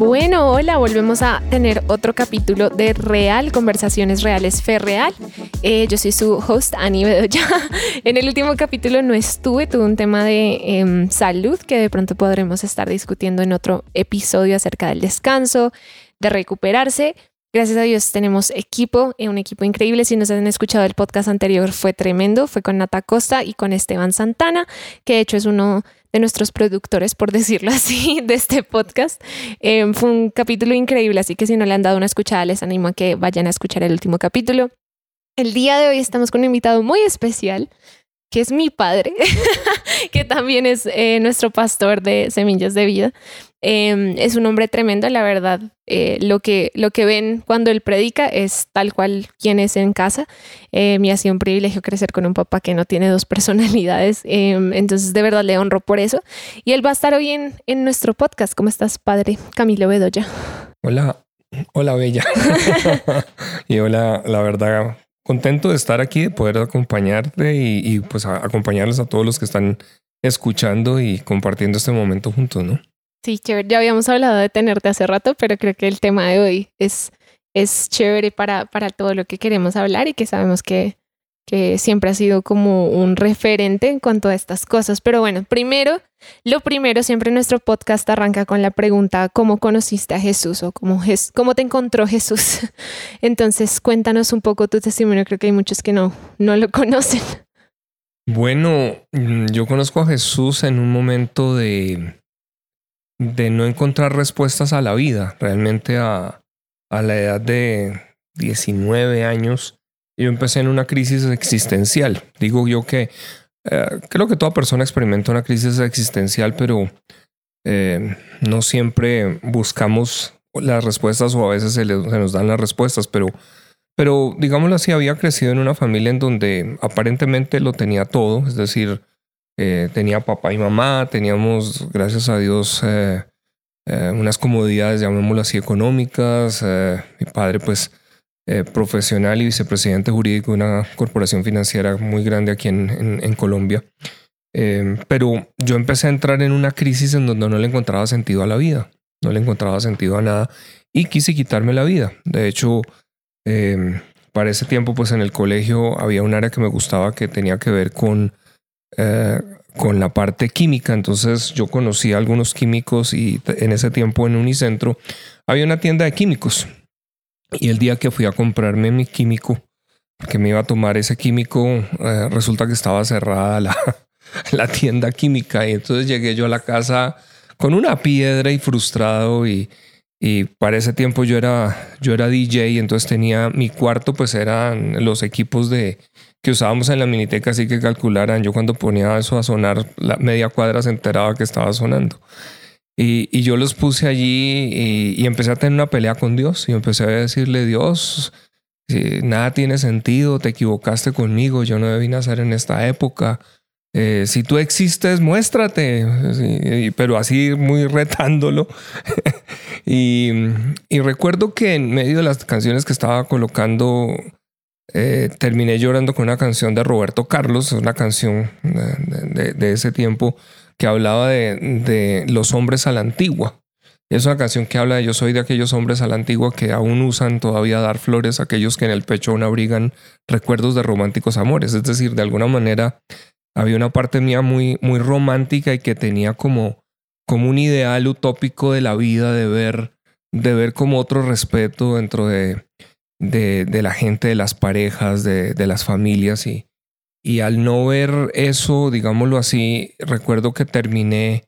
Bueno, hola, volvemos a tener otro capítulo de Real, Conversaciones Reales Fe Real. Eh, yo soy su host, Ani Bedoya. en el último capítulo no estuve, tuve un tema de em, salud que de pronto podremos estar discutiendo en otro episodio acerca del descanso, de recuperarse. Gracias a Dios tenemos equipo, eh, un equipo increíble. Si nos han escuchado el podcast anterior, fue tremendo. Fue con Nata Costa y con Esteban Santana, que de hecho es uno de nuestros productores, por decirlo así, de este podcast. Em, fue un capítulo increíble, así que si no le han dado una escuchada, les animo a que vayan a escuchar el último capítulo. El día de hoy estamos con un invitado muy especial que es mi padre, que también es eh, nuestro pastor de Semillas de Vida. Em, es un hombre tremendo, la verdad. Eh, lo, que, lo que ven cuando él predica es tal cual quien es en casa. Eh, me ha sido un privilegio crecer con un papá que no tiene dos personalidades. Em, entonces, de verdad le honro por eso. Y él va a estar hoy en, en nuestro podcast. ¿Cómo estás, padre? Camilo Bedoya. Hola, hola, Bella. y hola, la verdad, contento de estar aquí, de poder acompañarte y, pues acompañarles a todos los que están escuchando y compartiendo este momento juntos, ¿no? Sí, chévere. Ya habíamos hablado de tenerte hace rato, pero creo que el tema de hoy es, es chévere para, para todo lo que queremos hablar y que sabemos que, que siempre ha sido como un referente en cuanto a estas cosas. Pero bueno, primero, lo primero, siempre nuestro podcast arranca con la pregunta, ¿cómo conociste a Jesús o cómo, cómo te encontró Jesús? Entonces, cuéntanos un poco tu testimonio, creo que hay muchos que no, no lo conocen. Bueno, mm, yo conozco a Jesús en un momento de, de no encontrar respuestas a la vida, realmente a, a la edad de 19 años yo empecé en una crisis existencial. Digo yo que eh, creo que toda persona experimenta una crisis existencial, pero eh, no siempre buscamos las respuestas o a veces se, nos dan las respuestas, pero, pero digámoslo así, había crecido en una familia en donde aparentemente lo tenía todo, es decir, eh, tenía papá y mamá, teníamos, gracias a Dios, unas comodidades, llamémoslo así, económicas, mi padre pues eh, profesional y vicepresidente jurídico de una corporación financiera muy grande aquí en, Colombia. Eh, pero yo empecé a entrar en una crisis en donde no le encontraba sentido a la vida, no le encontraba sentido a nada y quise quitarme la vida. De hecho, eh, para ese tiempo, pues en el colegio había un área que me gustaba que tenía que ver con, con la parte química. Entonces yo conocí a algunos químicos y en ese tiempo en Unicentro había una tienda de químicos y el día que fui a comprarme mi químico, que me iba a tomar ese químico, eh, resulta que estaba cerrada la, tienda química. Y entonces llegué yo a la casa con una piedra y frustrado y, y para ese tiempo yo era, yo era DJ entonces tenía mi cuarto, pues eran los equipos de, que usábamos en la miniteca, así que calcularan. Yo cuando ponía eso a sonar, la media cuadra se enteraba que estaba sonando. Y, yo los puse allí y, empecé a tener una pelea con Dios y empecé a decirle, Dios, nada tiene sentido, te equivocaste conmigo, yo no debí nacer en esta época. Eh, si tú existes, muéstrate, pero así muy retándolo. y, recuerdo que en medio de las canciones que estaba colocando, eh, terminé llorando con una canción de Roberto Carlos, una canción de ese tiempo que hablaba de, los hombres a la antigua. Es una canción que habla de yo soy de aquellos hombres a la antigua que aún usan todavía dar flores a aquellos que en el pecho aún abrigan recuerdos de románticos amores. Es decir, de alguna manera había una parte mía muy, muy romántica y que tenía como, como un ideal utópico de la vida, de ver, de ver como otro respeto dentro de, de, la gente, de las parejas, de, de las familias y, y al no ver eso, digámoslo así, recuerdo que terminé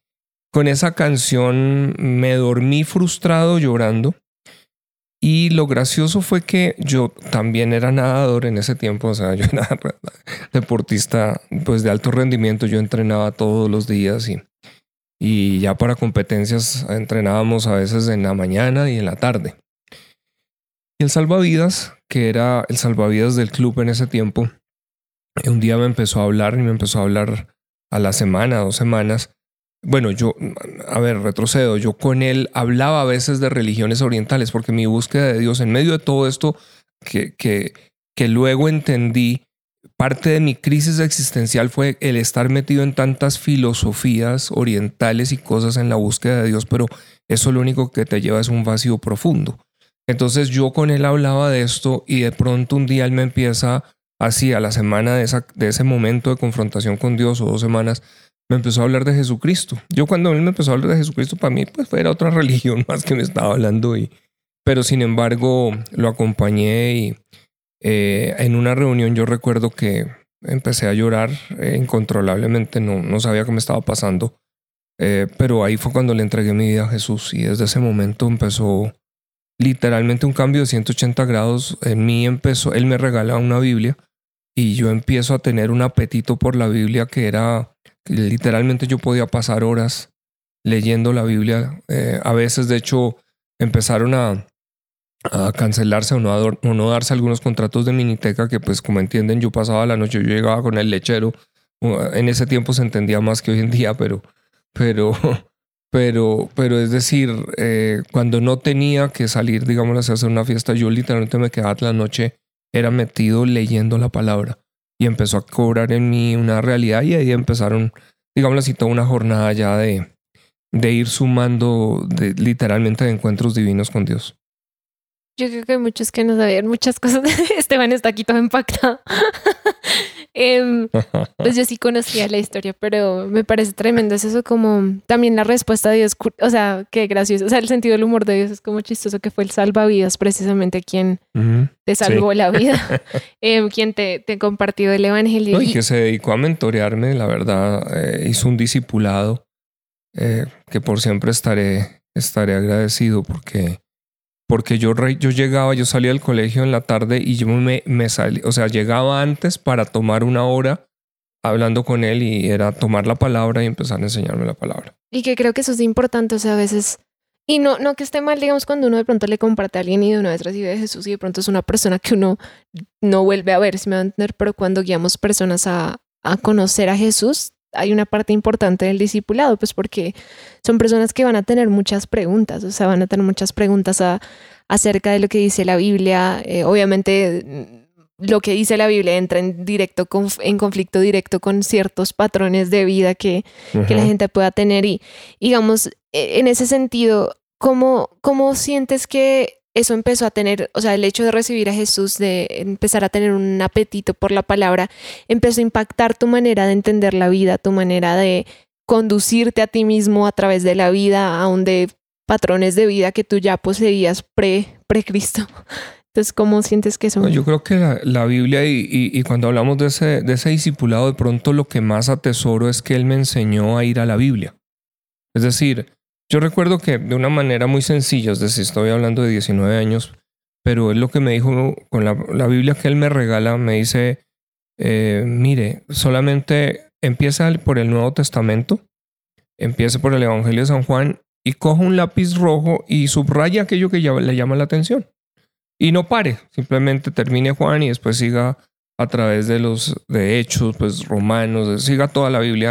con esa canción, me dormí frustrado llorando. Y lo gracioso fue que yo también era nadador en ese tiempo, o sea, yo era deportista pues de alto rendimiento, yo entrenaba todos los días y, y ya para competencias entrenábamos a veces en la mañana y en la tarde. Y el salvavidas, que era el salvavidas del club en ese tiempo, un día me empezó a hablar y me empezó a hablar a la semana, dos semanas. Bueno, yo, a ver, retrocedo, yo con él hablaba a veces de religiones orientales porque mi búsqueda de Dios en medio de todo esto que, que, que luego entendí parte de mi crisis existencial fue el estar metido en tantas filosofías orientales y cosas en la búsqueda de Dios, pero eso lo único que te lleva es un vacío profundo. Entonces yo con él hablaba de esto y de pronto un día él me empieza así a la semana de, esa, de ese momento de confrontación con Dios o dos semanas, me empezó a hablar de Jesucristo. Yo cuando él me empezó a hablar de Jesucristo, para mí pues era otra religión más que me estaba hablando y, pero sin embargo lo acompañé y eh, en una reunión yo recuerdo que empecé a llorar eh, incontrolablemente, no, no sabía qué me estaba pasando, eh, pero ahí fue cuando le entregué mi vida a Jesús y desde ese momento empezó literalmente un cambio de 180 grados en mí empezó, él me regala una Biblia y yo empiezo a tener un apetito por la Biblia que era, literalmente yo podía pasar horas leyendo la Biblia. a veces, de hecho, empezaron a, a cancelarse o no, o no darse algunos contratos de Miniteca que pues como entienden yo pasaba la noche, yo llegaba con el lechero, en ese tiempo se entendía más que hoy en día, pero, pero, pero, pero es decir, eh, cuando no tenía que salir, digamos, a hacer una fiesta, yo literalmente me quedaba la noche, era metido leyendo la palabra y empezó a cobrar en mí una realidad y ahí empezaron, digamos así, toda una jornada ya de, de ir sumando literalmente de encuentros divinos con Dios. Yo creo que hay muchos que no sabían muchas cosas. Esteban está aquí todo impactado. Em, pues yo sí conocía la historia, pero me parece tremendo. Es eso como también la respuesta de Dios. O sea, qué gracioso. O sea, el sentido del humor de Dios es como chistoso que fue el salvavidas, precisamente quien te salvó la vida, em, quien te, te, compartió el evangelio. y que se dedicó a mentorearme, la verdad, eh, hizo un discipulado eh, que por siempre estaré, estaré agradecido porque porque yo, yo llegaba, yo salía del colegio en la tarde y yo me, me salí, o sea, llegaba antes para tomar una hora hablando con él y era tomar la palabra y empezar a enseñarme la palabra. Y que creo que eso es importante, o sea, a veces, y no, no que esté mal, digamos, cuando uno de pronto le comparte a alguien y de una vez recibe de Jesús y de pronto es una persona que uno no vuelve a ver, si me va a entender, pero cuando guiamos personas a, a conocer a Jesús, hay una parte importante del discipulado, pues porque son personas que van a tener muchas preguntas, o sea, van a tener muchas preguntas a, acerca de lo que dice la Biblia. Eh, obviamente, lo que dice la Biblia entra en directo en conflicto directo con ciertos patrones de vida que, que la gente pueda tener y digamos e, en ese sentido ¿cómo, cómo sientes que eso empezó a tener, o sea, el hecho de recibir a Jesús, de empezar a tener un apetito por la palabra, empezó a impactar tu manera de entender la vida, tu manera de conducirte a ti mismo a través de la vida, aún de patrones de vida que tú ya poseías pre, pre Cristo. Entonces, ¿cómo sientes que eso? yo creo que la, Biblia y, y, cuando hablamos de ese, de ese discipulado, de pronto lo que más atesoro es que Él me enseñó a ir a la Biblia. Es decir, yo recuerdo que de una manera muy sencilla, es decir, estoy hablando de 19 años, pero es lo que me dijo con la, Biblia que él me regala, me dice, eh, mire, solamente empieza por el Nuevo Testamento, empieza por el Evangelio de San Juan y coja un lápiz rojo y subraya aquello que le llama la atención. Y no pare, simplemente termine Juan y después siga a través de los de hechos, pues romanos, siga toda la Biblia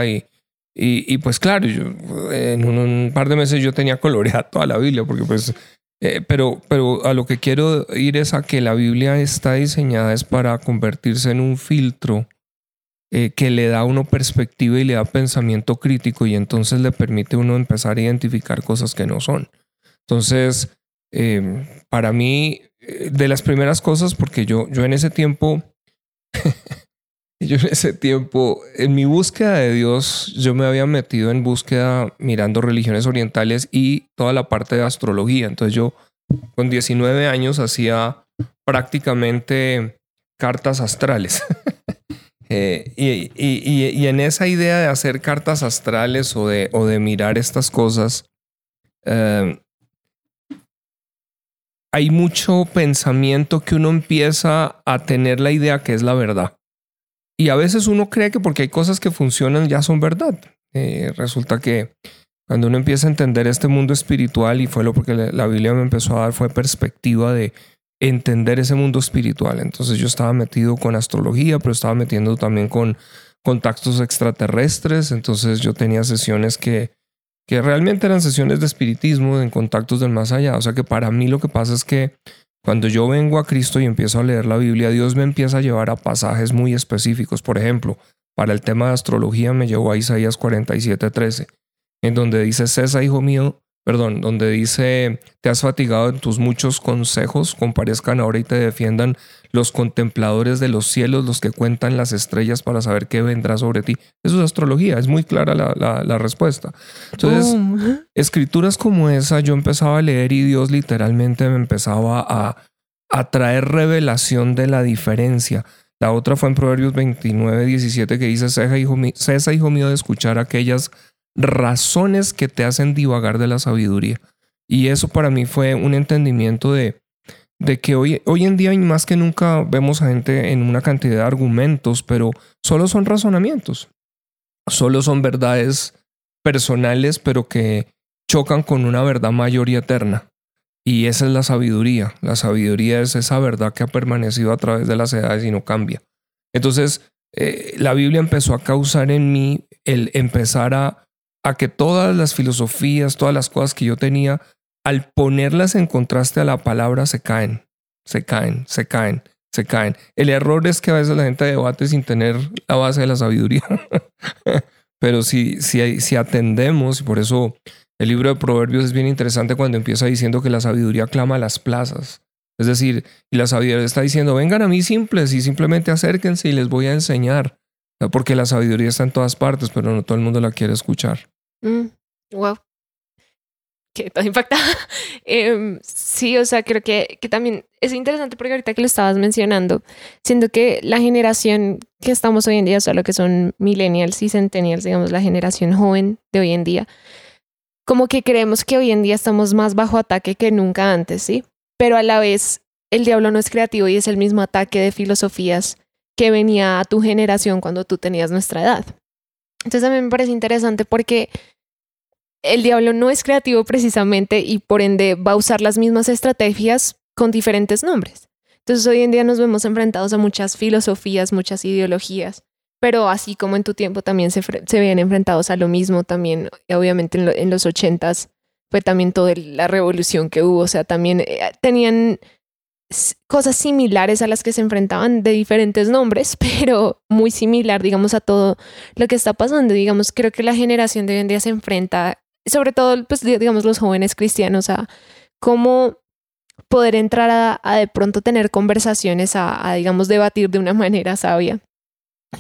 y, y, pues claro, yo, en un, par de meses yo tenía coloreada toda la Biblia, porque pues, eh, pero, pero a lo que quiero ir es a que la Biblia está diseñada es para convertirse en un filtro eh, que le da a uno perspectiva y le da pensamiento crítico y entonces le permite a uno empezar a identificar cosas que no son. Entonces, em, para mí, eh, de las primeras cosas, porque yo, yo en ese tiempo Yo en ese tiempo, en mi búsqueda de Dios, yo me había metido en búsqueda mirando religiones orientales y toda la parte de astrología. Entonces yo con 19 años hacía prácticamente cartas astrales. Eh, y, en esa idea de hacer cartas astrales o de, o de mirar estas cosas, eh, hay mucho pensamiento que uno empieza a tener la idea que es la verdad. Y a veces uno cree que porque hay cosas que funcionan ya son verdad. Eh, resulta que cuando uno empieza a entender este mundo espiritual, y fue lo que la Biblia me empezó a dar, fue perspectiva de entender ese mundo espiritual. Entonces yo estaba metido con astrología, pero estaba metiendo también con contactos extraterrestres. Entonces yo tenía sesiones que, que realmente eran sesiones de espiritismo, en contactos del más allá. O sea que para mí lo que pasa es que Cuando yo vengo a Cristo y empiezo a leer la Biblia, Dios me empieza a llevar a pasajes muy específicos. Por ejemplo, para el tema de astrología me llevó a Isaías 47:13, en donde dice, Cesa, hijo mío, perdón, donde dice, te has fatigado en tus muchos consejos, comparezcan ahora y te defiendan los contempladores de los cielos, los que cuentan las estrellas para saber qué vendrá sobre ti. Eso es astrología, es muy clara la, respuesta. Entonces, escrituras como esa yo empezaba a leer y Dios literalmente me empezaba a, a traer revelación de la diferencia. La otra fue en Proverbios 29, 17 que dice, cesa hijo, mío, cesa, hijo mío, de escuchar aquellas razones que te hacen divagar de la sabiduría. Y eso para mí fue un entendimiento de, de que hoy, hoy en día y más que nunca vemos a gente en una cantidad de argumentos, pero solo son razonamientos, solo son verdades personales, pero que chocan con una verdad mayor y eterna. Y esa es la sabiduría. La sabiduría es esa verdad que ha permanecido a través de las edades y no cambia. Entonces, eh, la Biblia empezó a causar en mí el empezar a a que todas las filosofías, todas las cosas que yo tenía, al ponerlas en contraste a la palabra, se caen, se caen, se caen, se caen. El error es que a veces la gente debate sin tener la base de la sabiduría. Pero si, si, si atendemos, y por eso el libro de Proverbios es bien interesante cuando empieza diciendo que la sabiduría clama a las plazas. Es decir, y la sabiduría está diciendo, vengan a mí simples y simplemente acérquense y les voy a enseñar. Porque la sabiduría está en todas partes, pero no todo el mundo la quiere escuchar. Mm, wow. Que tan impactada. Em, sí, o sea, creo que, que también es interesante porque ahorita que lo estabas mencionando, siendo que la generación que estamos hoy en día, o sea, lo que son millennials y centennials, digamos, la generación joven de hoy en día, como que creemos que hoy en día estamos más bajo ataque que nunca antes, ¿sí? Pero a la vez, el diablo no es creativo y es el mismo ataque de filosofías que venía a tu generación cuando tú tenías nuestra edad. Entonces a mí me parece interesante porque el diablo no es creativo precisamente y por ende va a usar las mismas estrategias con diferentes nombres. Entonces hoy en día nos vemos enfrentados a muchas filosofías, muchas ideologías, pero así como en tu tiempo también se, ven enfrentados a lo mismo, también obviamente en, los ochentas fue también toda la revolución que hubo, o sea, también eh, tenían cosas similares a las que se enfrentaban de diferentes nombres, pero muy similar, digamos, a todo lo que está pasando. Digamos, creo que la generación de hoy en día se enfrenta, sobre todo, pues, digamos, los jóvenes cristianos, a cómo poder entrar a, de pronto tener conversaciones, a, digamos, debatir de una manera sabia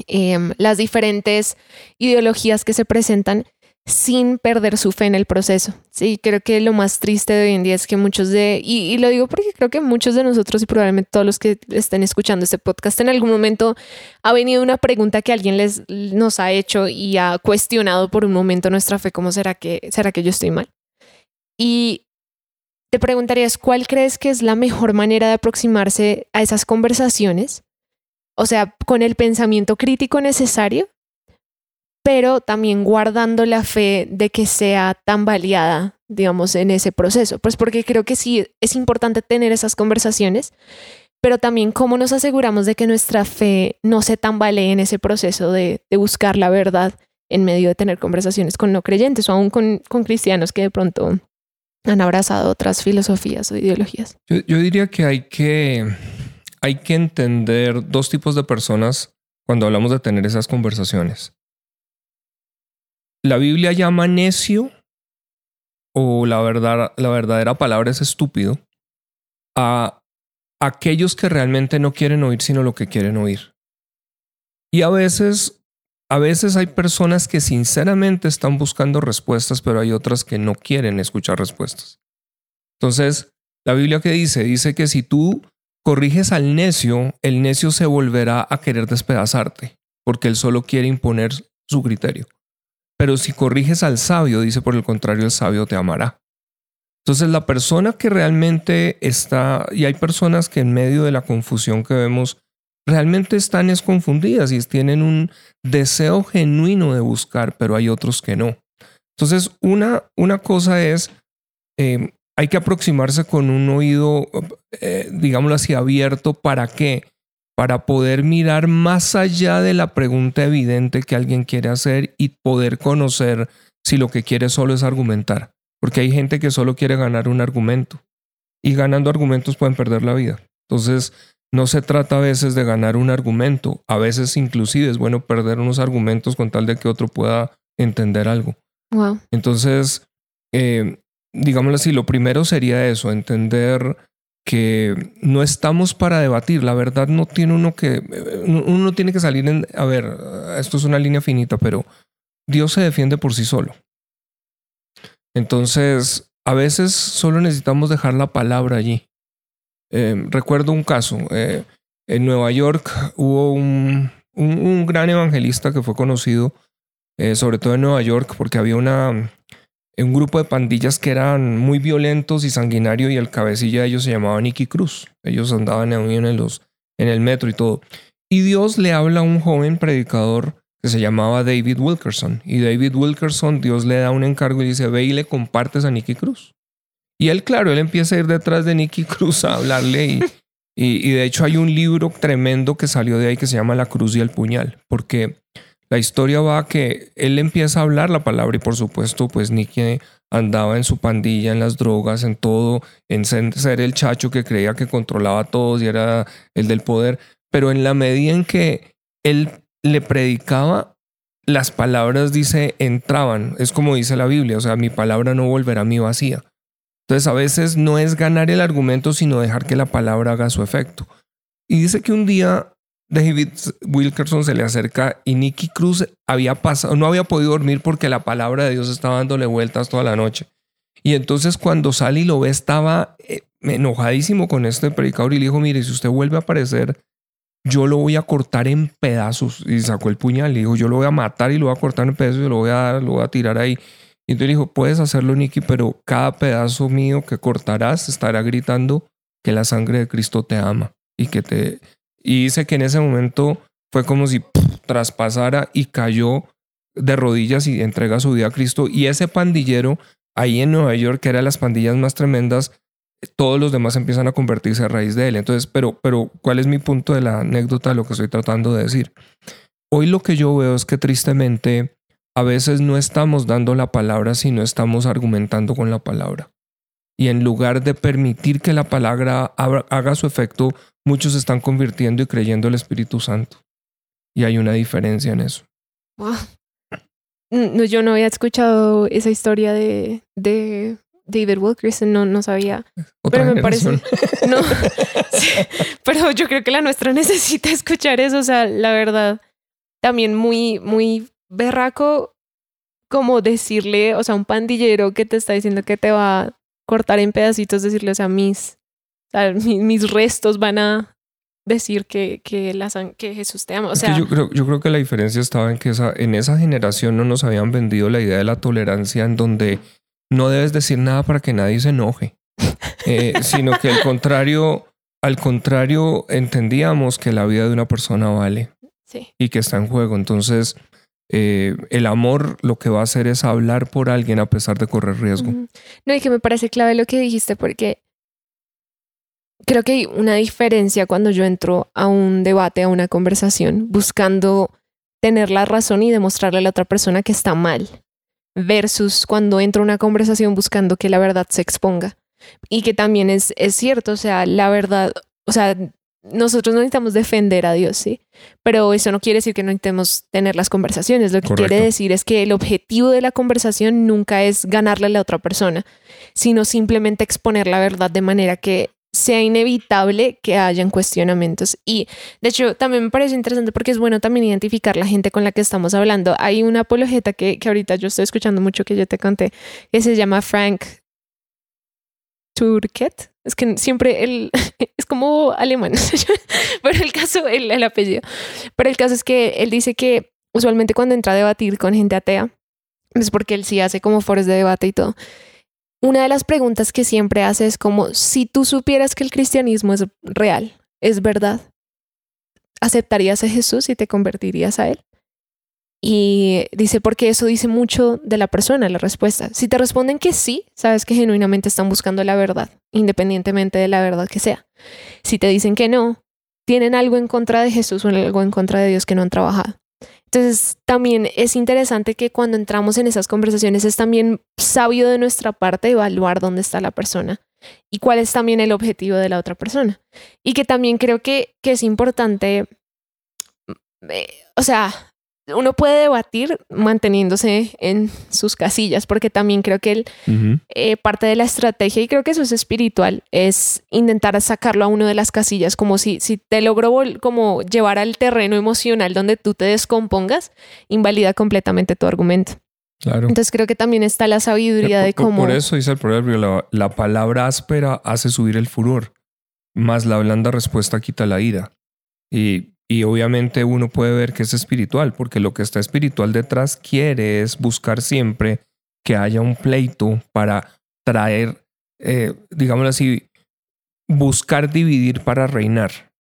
em, las diferentes ideologías que se presentan sin perder su fe en el proceso. Sí, creo que lo más triste de hoy en día es que muchos de, y, lo digo porque creo que muchos de nosotros y probablemente todos los que estén escuchando este podcast en algún momento ha venido una pregunta que alguien les nos ha hecho y ha cuestionado por un momento nuestra fe, ¿cómo será que será que yo estoy mal? Y te preguntarías, ¿cuál crees que es la mejor manera de aproximarse a esas conversaciones? O sea, con el pensamiento crítico necesario pero también guardando la fe de que sea tan validada, digamos, en ese proceso. Pues porque creo que sí es importante tener esas conversaciones, pero también cómo nos aseguramos de que nuestra fe no se tambalee en ese proceso de, buscar la verdad en medio de tener conversaciones con no creyentes o aún con, cristianos que de pronto han abrazado otras filosofías o ideologías. Yo, yo diría que hay que hay que entender dos tipos de personas cuando hablamos de tener esas conversaciones la Biblia llama necio, o la, verdad, la verdadera palabra es estúpido, a aquellos que realmente no quieren oír sino lo que quieren oír. Y a veces, a veces hay personas que sinceramente están buscando respuestas, pero hay otras que no quieren escuchar respuestas. Entonces, la Biblia que dice, dice que si tú corriges al necio, el necio se volverá a querer despedazarte, porque él solo quiere imponer su criterio. Pero si corriges al sabio, dice por el contrario, el sabio te amará. Entonces la persona que realmente está, y hay personas que en medio de la confusión que vemos, realmente están esconfundidas y tienen un deseo genuino de buscar, pero hay otros que no. Entonces una, una cosa es, eh, hay que aproximarse con un oído, eh, digámoslo así, abierto. ¿Para qué? Para poder mirar más allá de la pregunta evidente que alguien quiere hacer y poder conocer si lo que quiere solo es argumentar. Porque hay gente que solo quiere ganar un argumento. y ganando argumentos pueden perder la vida. Entonces, no se trata a veces de ganar un argumento, a veces inclusive es bueno perder unos argumentos con tal de que otro pueda entender algo. Wow. Entonces, eh, digámoslo así, lo primero sería eso, entender que no estamos para debatir. La verdad no tiene uno que, uno tiene que salir en, a ver, esto es una línea finita, pero Dios se defiende por sí solo. Entonces, a veces solo necesitamos dejar la palabra allí. Eh, recuerdo un caso, eh, en Nueva York hubo un, un, gran evangelista que fue conocido, eh, sobre todo en Nueva York, porque había una, un grupo de pandillas que eran muy violentos y sanguinarios y el cabecilla de ellos se llamaba Nicky Cruz. Ellos andaban en, los, en el metro y todo. Y Dios le habla a un joven predicador que se llamaba David Wilkerson. Y David Wilkerson, Dios le da un encargo y dice, ve y le compartes a Nicky Cruz. Y él, claro, él empieza a ir detrás de Nicky Cruz a hablarle y, y, y de hecho hay un libro tremendo que salió de ahí que se llama La Cruz y el Puñal, porque la historia va que él empieza a hablar la palabra y por supuesto pues Nicky andaba en su pandilla, en las drogas, en todo, en ser el chacho que creía que controlaba a todos y era el del poder, pero en la medida en que él le predicaba, las palabras, dice, entraban, es como dice la Biblia, o sea, mi palabra no volverá a mí vacía. Entonces a veces no es ganar el argumento, sino dejar que la palabra haga su efecto. Y dice que un día David Wilkerson se le acerca y Nicky Cruz había pasado, no había podido dormir porque la palabra de Dios estaba dándole vueltas toda la noche. Y entonces cuando sale y lo ve estaba eh, enojadísimo con este predicador y le dijo, mire, si usted vuelve a aparecer, yo lo voy a cortar en pedazos. Y sacó el puñal y dijo, yo lo voy a matar y lo voy a cortar en pedazos y lo voy a dar, lo voy a tirar ahí. Y entonces dijo, puedes hacerlo, Nicky, pero cada pedazo mío que cortarás estará gritando que la sangre de Cristo te ama y que te y dice que en ese momento fue como si traspasara y cayó de rodillas y entrega su vida a Cristo. Y ese pandillero ahí en Nueva York, que era las pandillas más tremendas, todos los demás empiezan a convertirse a raíz de él. Entonces, pero, pero, ¿cuál es mi punto de la anécdota de lo que estoy tratando de decir? Hoy lo que yo veo es que tristemente a veces no estamos dando la palabra, sino estamos argumentando con la palabra. Y en lugar de permitir que la palabra haga su efecto, muchos se están convirtiendo y creyendo el Espíritu Santo. Y hay una diferencia en eso. No, yo no había escuchado esa historia de, de David Wilkerson, no, no sabía. pero me parece. No, pero yo creo que la nuestra necesita escuchar eso. O sea, la verdad, también muy, muy berraco como decirle, o sea, un pandillero que te está diciendo que te va cortar en pedacitos, decirle, o sea, mis mis restos van a decir que, que, que Jesús te ama. O sea, yo, creo, yo creo que la diferencia estaba en que esa, en esa generación no nos habían vendido la idea de la tolerancia en donde no debes decir nada para que nadie se enoje, eh, sino que al contrario, al contrario, entendíamos que la vida de una persona vale y que está en juego. Entonces, eh, el amor lo que va a hacer es hablar por alguien a pesar de correr riesgo. No, y que me parece clave lo que dijiste, porque creo que hay una diferencia cuando yo entro a un debate, a una conversación, buscando tener la razón y demostrarle a la otra persona que está mal, versus cuando entro a una conversación buscando que la verdad se exponga. Y que también es, es cierto, o sea, la verdad, o sea, nosotros no necesitamos defender a Dios, ¿sí? Pero eso no quiere decir que no necesitemos tener las conversaciones. Lo que quiere decir es que el objetivo de la conversación nunca es ganarle a la otra persona, sino simplemente exponer la verdad de manera que sea inevitable que hayan cuestionamientos. Y de hecho, también me parece interesante porque es bueno también identificar la gente con la que estamos hablando. Hay una apologeta que, que ahorita yo estoy escuchando mucho que yo te conté, que se llama Frank Turket. Es que siempre él es como alemán, pero el caso, el, el apellido. Pero el caso es que él dice que usualmente cuando entra a debatir con gente atea, es porque él sí hace como foros de debate y todo una de las preguntas que siempre hace es como, si tú supieras que el cristianismo es real, es verdad, ¿aceptarías a Jesús y te convertirías a Él? Y dice, porque eso dice mucho de la persona, la respuesta. Si te responden que sí, sabes que genuinamente están buscando la verdad, independientemente de la verdad que sea. Si te dicen que no, tienen algo en contra de Jesús o algo en contra de Dios que no han trabajado. Entonces, también es interesante que cuando entramos en esas conversaciones es también sabio de nuestra parte evaluar dónde está la persona y cuál es también el objetivo de la otra persona. Y que también creo que, que es importante, eh, o sea, uno puede debatir manteniéndose en sus casillas, porque también creo que eh, parte de la estrategia, y creo que eso es espiritual, es intentar sacarlo a uno de las casillas, como si, si te logro como llevar al terreno emocional donde tú te descompongas, invalida completamente tu argumento. Claro. Entonces creo que también está la sabiduría de cómo... Por eso dice el proverbio, la, la palabra áspera hace subir el furor, más la blanda respuesta quita la ira. Y y obviamente uno puede ver que es espiritual, porque lo que está espiritual detrás quiere es buscar siempre que haya un pleito para traer, eh, digámoslo así, buscar dividir para reinar.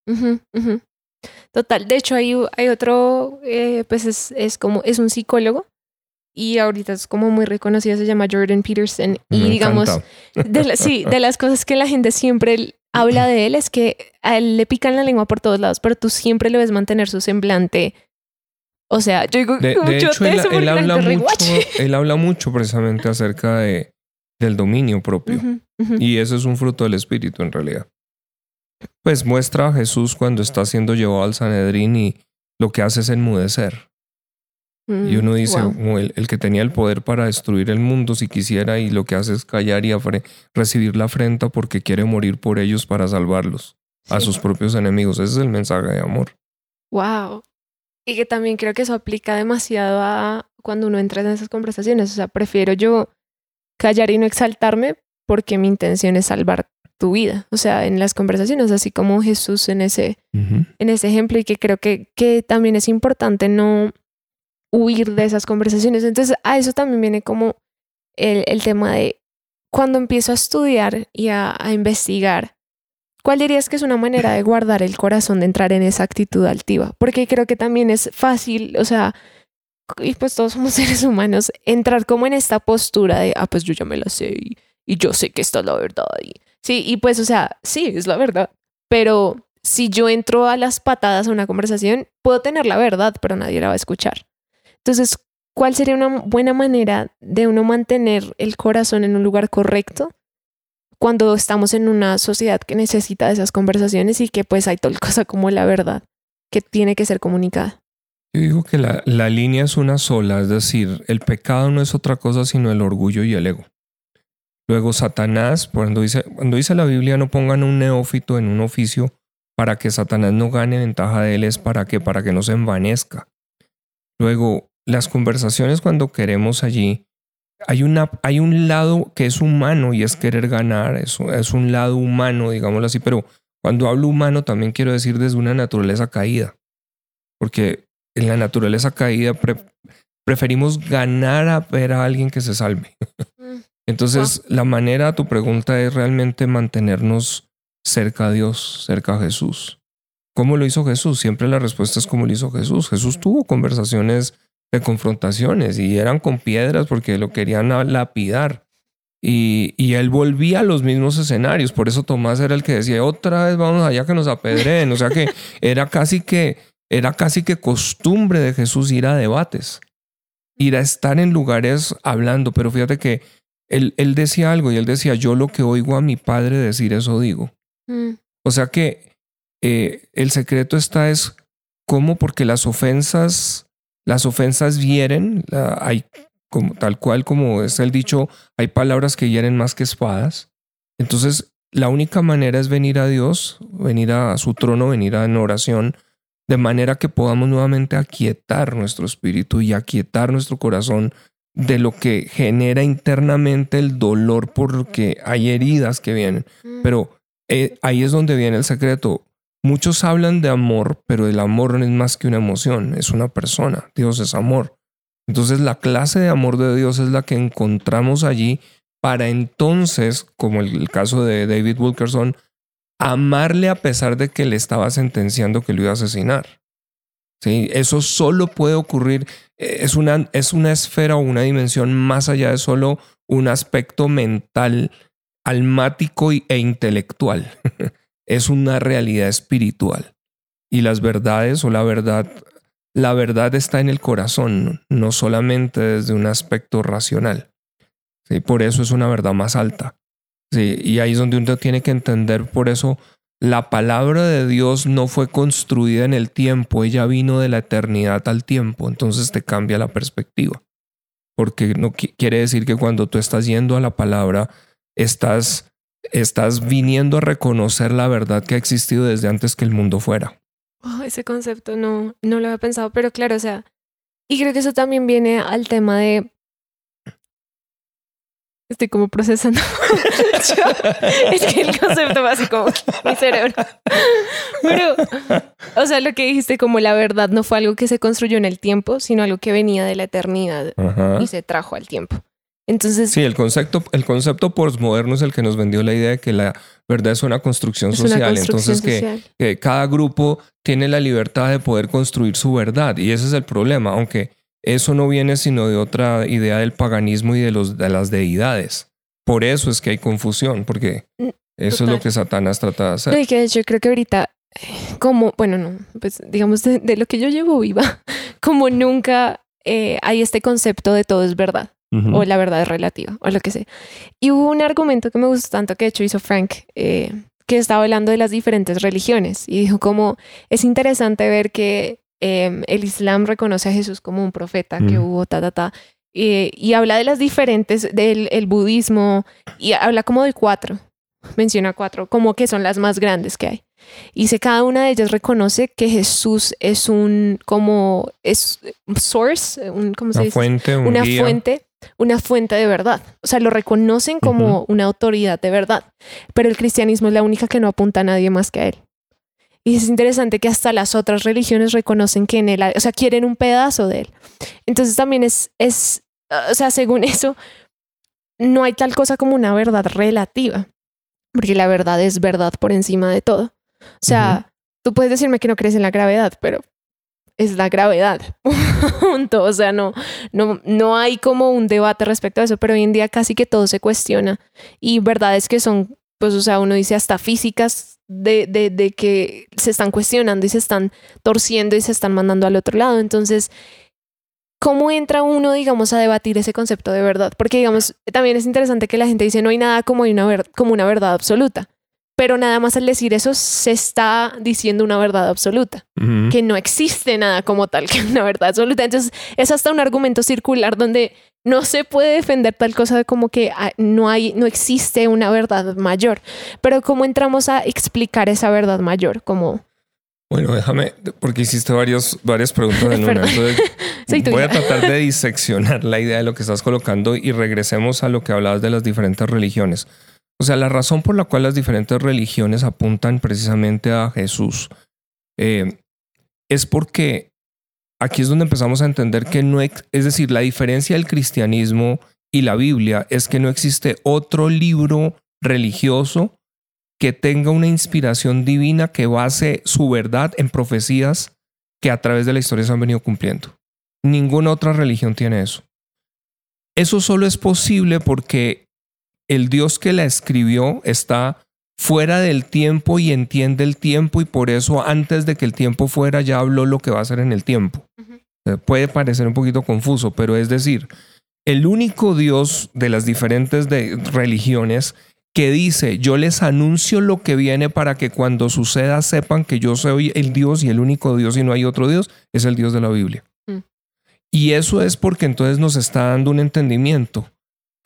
Total, de hecho hay, hay otro, eh, pues es, es, como, es un psicólogo y ahorita es como muy reconocido, se llama Jordan Peterson y digamos, de sí, de las cosas que la gente siempre habla de él es que a él le pican la lengua por todos lados, pero tú siempre lo ves mantener su semblante. O sea, yo digo, de, hecho, él, habla mucho, él habla mucho precisamente acerca de, del dominio propio. Y eso es un fruto del espíritu en realidad. Pues muestra a Jesús cuando está siendo llevado al Sanedrín y lo que hace es enmudecer. Y uno dice, el, que tenía el poder para destruir el mundo si quisiera y lo que hace es callar y recibir la afrenta porque quiere morir por ellos para salvarlos a sus propios enemigos. Ese es el mensaje de amor. Wow. Y que también creo que eso aplica demasiado a cuando uno entra en esas conversaciones. O sea, prefiero yo callar y no exaltarme porque mi intención es salvar tu vida. O sea, en las conversaciones, así como Jesús en ese, en ese ejemplo, y que creo que, que también es importante no huir de esas conversaciones. Entonces, a eso también viene como el, el tema de cuando empiezo a estudiar y a, a investigar ¿Cuál dirías que es una manera de guardar el corazón, de entrar en esa actitud altiva? Porque creo que también es fácil, o sea, y pues todos somos seres humanos, entrar como en esta postura de, ah, pues yo ya me la sé y, yo sé que esta es la verdad. Y, sí, y pues, o sea, sí, es la verdad. Pero si yo entro a las patadas a una conversación, puedo tener la verdad, pero nadie la va a escuchar. Entonces, ¿cuál sería una buena manera de uno mantener el corazón en un lugar correcto? cuando estamos en una sociedad que necesita esas conversaciones y que pues hay tal cosa como la verdad que tiene que ser comunicada. Yo digo que la, la línea es una sola, es decir, el pecado no es otra cosa sino el orgullo y el ego. Luego Satanás, cuando dice, cuando dice la Biblia no pongan un neófito en un oficio para que Satanás no gane ventaja de él es para que para que no se envanezca. Luego las conversaciones cuando queremos allí hay, una, hay un lado que es humano y es querer ganar, es, es un lado humano, digámoslo así, pero cuando hablo humano también quiero decir desde una naturaleza caída, porque en la naturaleza caída preferimos ganar a ver a alguien que se salve. Mm. Entonces, la manera, tu pregunta es realmente mantenernos cerca a Dios, cerca a Jesús. ¿Cómo lo hizo Jesús? Siempre la respuesta es cómo lo hizo Jesús. Jesús tuvo conversaciones de confrontaciones y eran con piedras porque lo querían lapidar. Y, y, él volvía a los mismos escenarios. Por eso Tomás era el que decía, otra vez vamos allá que nos apedreen. O sea que era casi que, era casi que costumbre de Jesús ir a debates, ir a estar en lugares hablando. Pero fíjate que él, él decía algo y él decía, yo lo que oigo a mi padre decir, eso digo. Mm. O sea que eh, el secreto está es cómo, porque las ofensas las ofensas hieren, hay como, tal cual como es el dicho, hay palabras que hieren más que espadas. Entonces, la única manera es venir a Dios, venir a su trono, venir a en oración, de manera que podamos nuevamente aquietar nuestro espíritu y aquietar nuestro corazón de lo que genera internamente el dolor porque hay heridas que vienen. Mm. Pero eh, ahí es donde viene el secreto. Muchos hablan de amor, pero el amor no es más que una emoción, es una persona. Dios es amor. Entonces la clase de amor de Dios es la que encontramos allí para entonces, como el, caso de David Wilkerson, amarle a pesar de que le estaba sentenciando que lo iba a asesinar. ¿Sí? Eso solo puede ocurrir, eh, es una, es una esfera o una dimensión más allá de solo un aspecto mental, almático e intelectual. es una realidad espiritual. Y las verdades o la verdad la verdad está en el corazón, no solamente desde un aspecto racional. ¿Sí? Por eso es una verdad más alta. Y ahí es donde uno tiene que entender, por eso la palabra de Dios no fue construida en el tiempo, ella vino de la eternidad al tiempo, entonces te cambia la perspectiva. Porque no quiere decir que cuando tú estás yendo a la palabra, estás, estás viniendo a reconocer la verdad que ha existido desde antes que el mundo fuera. Oh, ese concepto no, no lo había pensado, pero claro, o sea, y creo que eso también viene al tema de... Estoy como procesando. es que el concepto va así como mi cerebro. Pero, o sea, lo que dijiste como la verdad no fue algo que se construyó en el tiempo, sino algo que venía de la eternidad y se trajo al tiempo. Entonces, sí, el concepto, el concepto postmoderno es el que nos vendió la idea de que la verdad es una construcción social. Entonces, Que, cada grupo tiene la libertad de poder construir su verdad. Y ese es el problema, aunque eso no viene sino de otra idea del paganismo y de, los, de las deidades. Por eso es que hay confusión, porque mm, eso es lo que Satanás trata de hacer. No, y que yo creo que ahorita, como, bueno, no, pues digamos de, lo que yo llevo viva, como nunca eh, hay este concepto de todo es verdad o la verdad es relativa, o lo que sea. Y hubo un argumento que me gustó tanto que de hecho hizo Frank, eh, que estaba hablando de las diferentes religiones y dijo como es interesante ver que em, el Islam reconoce a Jesús como un profeta, que hubo ta, ta, ta, y habla de las diferentes, del el budismo, y habla como de cuatro, menciona cuatro, como que son las más grandes que hay. Y dice, cada una de ellas reconoce que Jesús es un, como, es source, un, ¿cómo se una dice? Fuente, una fuente una fuente de verdad. O sea, lo reconocen como una autoridad de verdad. Pero el cristianismo es la única que no apunta a nadie más que a él. Y es interesante que hasta las otras religiones reconocen que en él, o sea, quieren un pedazo de él. Entonces también es, es, o sea, según eso, no hay tal cosa como una verdad relativa, porque la verdad es verdad por encima de todo. O sea, tú puedes decirme que no crees en la gravedad, pero es la gravedad. Punto. O sea, no, no, no hay como un debate respecto a eso, pero hoy en día casi que todo se cuestiona. Y verdades que son, pues, o sea, uno dice hasta físicas de, de, de que se están cuestionando y se están torciendo y se están mandando al otro lado. Entonces, ¿cómo entra uno, digamos, a debatir ese concepto de verdad? Porque, digamos, también es interesante que la gente dice no hay nada como una, como una verdad absoluta pero nada más al decir eso se está diciendo una verdad absoluta, que no existe nada como tal que una verdad absoluta. Entonces es hasta un argumento circular donde no se puede defender tal cosa de como que ah, no hay, no existe una verdad mayor. Pero cómo entramos a explicar esa verdad mayor, como bueno, déjame, porque hiciste varios, varias preguntas en una. voy a tratar de diseccionar la idea de lo que estás colocando y regresemos a lo que hablabas de las diferentes religiones. O sea, la razón por la cual las diferentes religiones apuntan precisamente a Jesús eh, es porque aquí es donde empezamos a entender que no, es decir, la diferencia del cristianismo y la Biblia es que no existe otro libro religioso que tenga una inspiración divina que base su verdad en profecías que a través de la historia se han venido cumpliendo. Ninguna otra religión tiene eso. Eso solo es posible porque el Dios que la escribió está fuera del tiempo y entiende el tiempo y por eso antes de que el tiempo fuera ya habló lo que va a hacer en el tiempo. Puede parecer un poquito confuso, pero es decir, el único Dios de las diferentes religiones que dice, yo les anuncio lo que viene para que cuando suceda sepan que yo soy el Dios y el único Dios y no hay otro Dios, es el Dios de la Biblia. Mm. Y eso es porque entonces nos está dando un entendimiento.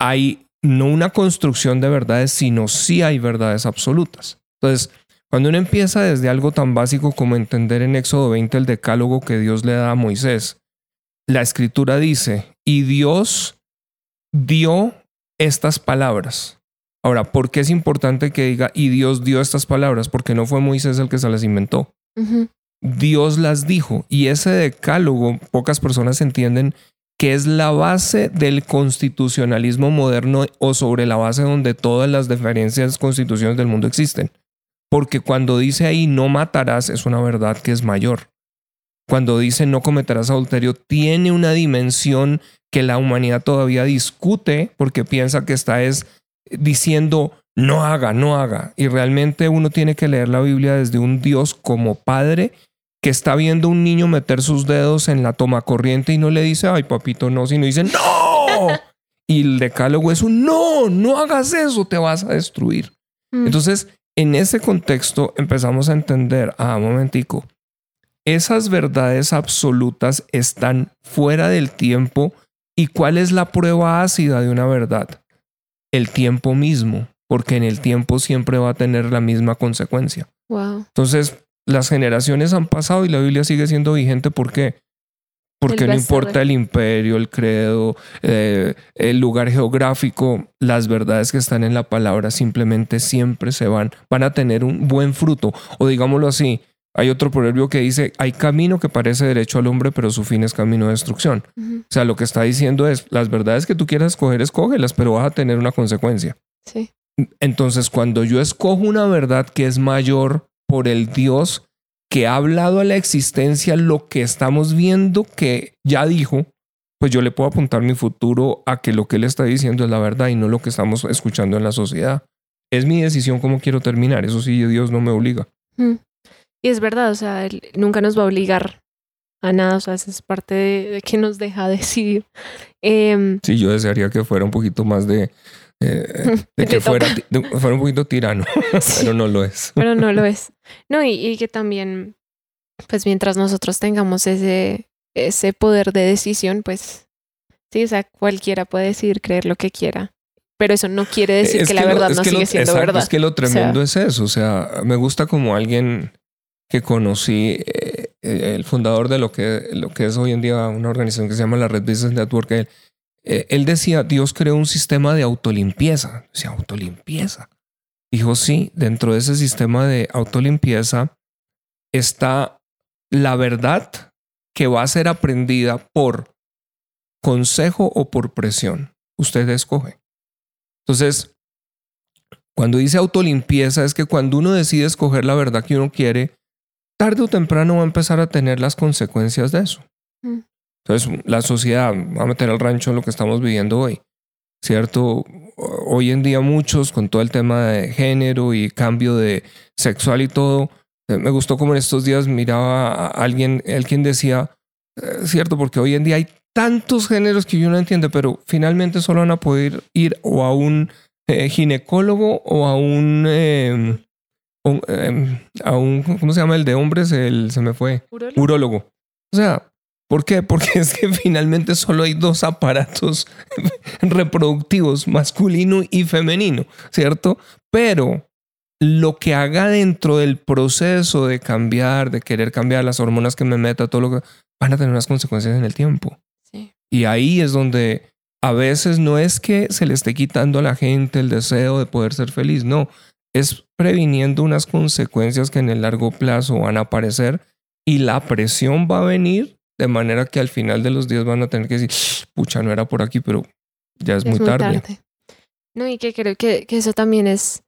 Hay no una construcción de verdades, sino sí hay verdades absolutas. Entonces, cuando uno empieza desde algo tan básico como entender en Éxodo 20 el decálogo que Dios le da a Moisés, la escritura dice, y Dios dio estas palabras. Ahora, ¿por qué es importante que diga, y Dios dio estas palabras? Porque no fue Moisés el que se las inventó. Dios las dijo. Y ese decálogo, pocas personas entienden que es la base del constitucionalismo moderno o sobre la base donde todas las diferencias constituciones del mundo existen. Porque cuando dice ahí no matarás es una verdad que es mayor. Cuando dice no cometerás adulterio tiene una dimensión que la humanidad todavía discute porque piensa que está es diciendo no haga, no haga. Y realmente uno tiene que leer la Biblia desde un Dios como Padre que está viendo un niño meter sus dedos en la toma corriente y no le dice, ay papito, no, sino dice, no. y el decálogo es un, no, no hagas eso, te vas a destruir. Mm. Entonces, en ese contexto empezamos a entender, ah, momentico, esas verdades absolutas están fuera del tiempo y cuál es la prueba ácida de una verdad? El tiempo mismo, porque en el tiempo siempre va a tener la misma consecuencia. Wow. Entonces, las generaciones han pasado y la Biblia sigue siendo vigente. ¿Por qué? Porque no importa el imperio, el credo, eh, el lugar geográfico, las verdades que están en la palabra simplemente siempre se van, van a tener un buen fruto. O digámoslo así, hay otro proverbio que dice, hay camino que parece derecho al hombre, pero su fin es camino de destrucción. O sea, lo que está diciendo es, las verdades que tú quieras escoger, escógelas, pero vas a tener una consecuencia. Sí. Entonces, cuando yo escojo una verdad que es mayor por el Dios que ha hablado a la existencia lo que estamos viendo que ya dijo, pues yo le puedo apuntar mi futuro a que lo que él está diciendo es la verdad y no lo que estamos escuchando en la sociedad. Es mi decisión cómo quiero terminar. Eso sí, Dios no me obliga. Mm. Y es verdad, o sea, él nunca nos va a obligar a nada, o sea, esa es parte de, de que nos deja decidir. Em, Sí, yo desearía que fuera un poquito más de... eh, de que fuera, de- fuera un poquito tirano, sí, pero no lo es. pero no lo es. No, y, y que también, pues mientras nosotros tengamos ese, ese poder de decisión, pues sí, o sea, cualquiera puede decidir creer lo que quiera. Pero eso no quiere decir Es que, la lo- verdad es no que lo- sigue siendo exacto, verdad. Es que lo tremendo es eso. O sea, me gusta como alguien que conocí, eh, eh, el fundador de lo que, lo que es hoy en día una organización que se llama la Red Business Network. Él, eh, él decía, Dios creó un sistema de autolimpieza. Decía, autolimpieza. Dijo, sí, dentro de ese sistema de autolimpieza está la verdad que va a ser aprendida por consejo o por presión. Usted escoge. Entonces, cuando dice autolimpieza es que cuando uno decide escoger la verdad que uno quiere, tarde o temprano va a empezar a tener las consecuencias de eso. Mm. Entonces, la sociedad va a meter al rancho en lo que estamos viviendo hoy. ¿Cierto? Hoy en día muchos con todo el tema de género y cambio de sexual y todo, eh, me gustó como en estos días miraba a alguien, alguien decía, eh, cierto, porque hoy en día hay tantos géneros que yo no entiendo, pero finalmente solo van a poder ir o a un eh, ginecólogo o a un, eh, un, eh, a un, ¿cómo se llama el de hombres? El, se me fue, Urólogo. urólogo. O sea, ¿por qué? Porque es que finalmente solo hay dos aparatos reproductivos, masculino y femenino, ¿cierto? Pero lo que haga dentro del proceso de cambiar, de querer cambiar las hormonas que me meta, todo lo que van a tener unas consecuencias en el tiempo. Sí. Y ahí es donde a veces no es que se le esté quitando a la gente el deseo de poder ser feliz, no, es previniendo unas consecuencias que en el largo plazo van a aparecer y la presión va a venir de manera que al final de los días van a tener que decir, pucha, no era por aquí, pero ya es, muy, tarde. No, y que creo que, que eso también es,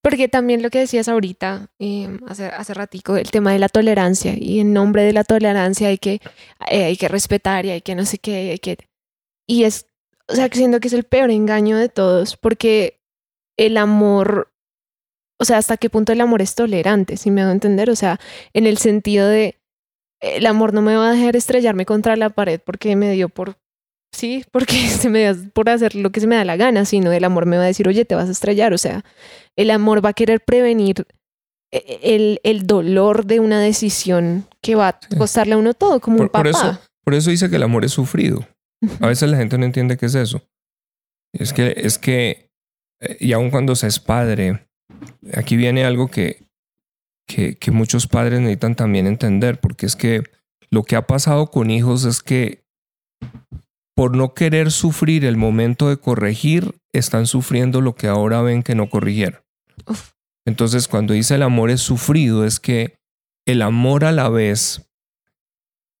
porque también lo que decías ahorita, eh, hace, hace ratico, el tema de la tolerancia, y en nombre de la tolerancia hay que, eh, hay que respetar y hay que no sé qué, y hay que... Y es, o sea, que siento que es el peor engaño de todos, porque el amor, o sea, hasta qué punto el amor es tolerante, si me hago entender, o sea, en el sentido de, el amor no me va a dejar estrellarme contra la pared porque me dio por sí, porque se me da por hacer lo que se me da la gana, sino el amor me va a decir, oye, te vas a estrellar. O sea, el amor va a querer prevenir eh, el, el dolor de una decisión que va a costarle a uno todo, como un Por, por papá. eso, por eso dice que el amor es sufrido. A veces la gente no entiende qué es eso. Es que, es que, eh, y aun cuando se es padre, aquí viene algo que, que, que muchos padres necesitan también entender, porque es que lo que ha pasado con hijos es que por no querer sufrir el momento de corregir, están sufriendo lo que ahora ven que no corrigieron. Uf. Entonces, cuando dice el amor es sufrido, es que el amor a la vez,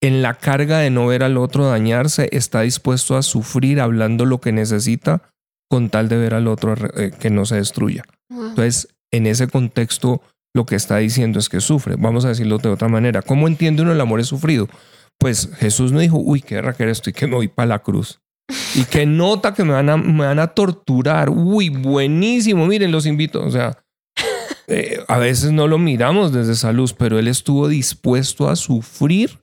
en la carga de no ver al otro dañarse, está dispuesto a sufrir hablando lo que necesita con tal de ver al otro eh, que no se destruya. Entonces, en ese contexto, lo que está diciendo es que sufre. Vamos a decirlo de otra manera. ¿Cómo entiende uno el amor es sufrido? Pues Jesús no dijo, uy, qué guerra que esto y que me voy para la cruz. Y que nota que me van, a, me van a torturar. Uy, buenísimo. Miren, los invito. O sea, eh, a veces no lo miramos desde esa luz, pero Él estuvo dispuesto a sufrir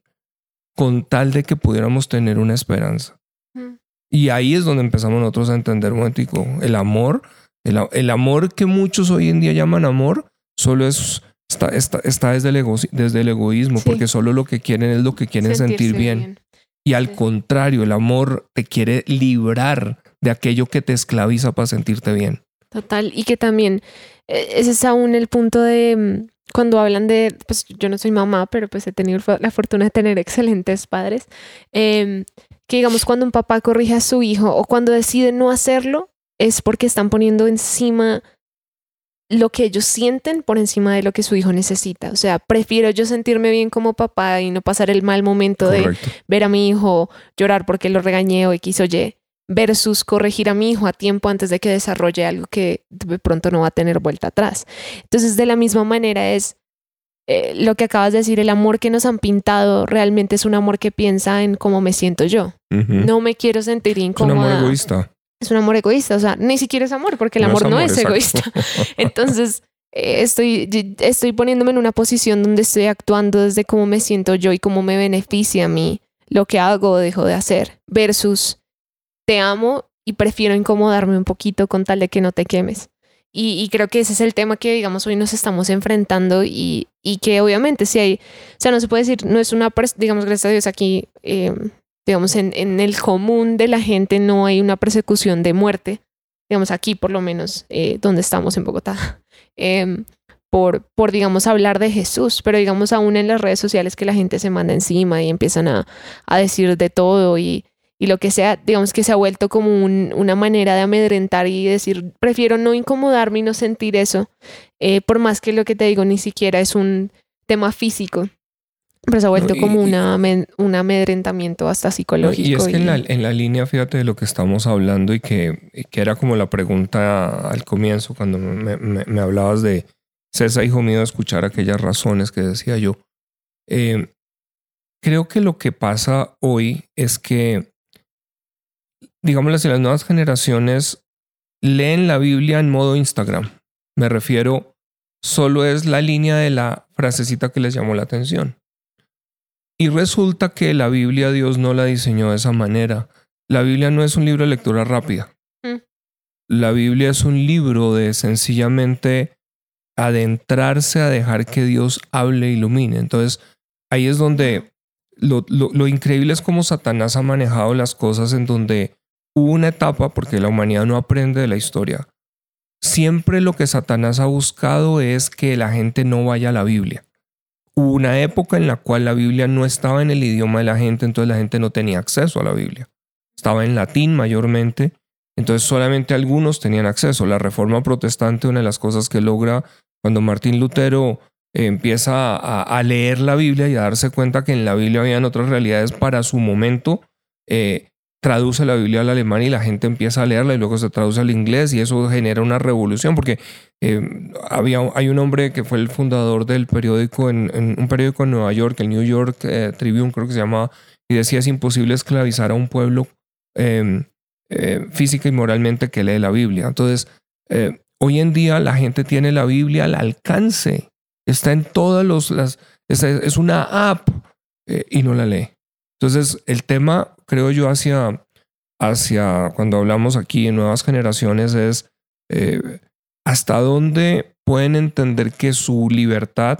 con tal de que pudiéramos tener una esperanza. Mm. Y ahí es donde empezamos nosotros a entender un momentico, el amor, el, amor que muchos hoy en día llaman amor, solo es, está, está, desde, el desde el egoísmo, porque solo lo que quieren es lo que quieren sentir bien. Y al contrario, el amor te quiere librar de aquello que te esclaviza para sentirte bien. Total, y que también eh, ese es aún el punto de mm, cuando hablan de, pues yo no soy mamá, pero pues he tenido la fortuna de tener excelentes padres, em, que digamos cuando un papá corrige a su hijo o cuando decide no hacerlo, es porque están poniendo encima lo que ellos sienten por encima de lo que su hijo necesita. O sea, prefiero yo sentirme bien como papá y no pasar el mal momento de ver a mi hijo llorar porque lo regañé o X o Y, versus corregir a mi hijo a tiempo antes de que desarrolle algo que de pronto no va a tener vuelta atrás. Entonces, de la misma manera es eh, lo que acabas de decir, el amor que nos han pintado realmente es un amor que piensa en cómo me siento yo. No me quiero sentir incómoda. Es un amor egoísta es un amor egoísta, o sea, ni siquiera es amor, porque el amor, no es egoísta. Entonces, eh, estoy, estoy poniéndome en una posición donde estoy actuando desde cómo me siento yo y cómo me beneficia a mí lo que hago o dejo de hacer, versus te amo y prefiero incomodarme un poquito con tal de que no te quemes. Y, creo que ese es el tema que, digamos, hoy nos estamos enfrentando y, y que obviamente si hay, o sea, no se puede decir, no es una, digamos, gracias a Dios aquí, eh, digamos, en, el común de la gente no hay una persecución de muerte, digamos, aquí por lo menos, eh, donde estamos en Bogotá, em, por, por, digamos, hablar de Jesús, pero digamos, aún en las redes sociales que la gente se manda encima y empiezan a, a decir de todo y, y, lo que sea, digamos que se ha vuelto como una manera de amedrentar y decir, prefiero no incomodarme y no sentir eso, eh, por más que lo que te digo ni siquiera es un tema físico. Pero se ha vuelto como una, un amedrentamiento hasta psicológico. Y es que en, la, en, la, línea, fíjate de lo que estamos hablando y que, que era como la pregunta al comienzo cuando me, me, hablabas de César, hijo mío, escuchar aquellas razones que decía yo. Eh, creo que lo que pasa hoy es que, digamos, las nuevas generaciones leen la Biblia en modo Instagram. Me refiero, solo es la línea de la frasecita que les llamó la atención. Y resulta que la Biblia Dios no la diseñó de esa manera. La Biblia no es un libro de lectura rápida. Mm. La Biblia es un libro de sencillamente adentrarse a dejar que Dios hable e ilumine. Entonces, ahí es donde lo, lo, increíble es cómo Satanás ha manejado las cosas en donde hubo una etapa, porque la humanidad no aprende de la historia. Siempre lo que Satanás ha buscado es que la gente no vaya a la Biblia una época en la cual la Biblia no estaba en el idioma de la gente, entonces la gente no tenía acceso a la Biblia. Estaba en latín mayormente, entonces solamente algunos tenían acceso. La reforma protestante, una de las cosas que logra cuando Martín Lutero eh, empieza a, leer la Biblia y a darse cuenta que en la Biblia habían otras realidades para su momento, eh, traduce la Biblia al alemán y la gente empieza a leerla y luego se traduce al inglés y eso genera una revolución porque eh, había, hay un hombre que fue el fundador del periódico en, un periódico en Nueva York, el New York eh, Tribune creo que se llamaba, y decía es imposible esclavizar a un pueblo em, eh, física y moralmente que lee la Biblia. Entonces, hoy en día la gente tiene la Biblia al alcance, está en todas las, es una app y no la lee. Entonces, el tema, creo yo, hacia, hacia cuando hablamos aquí en nuevas generaciones es eh, hasta dónde pueden entender que su libertad,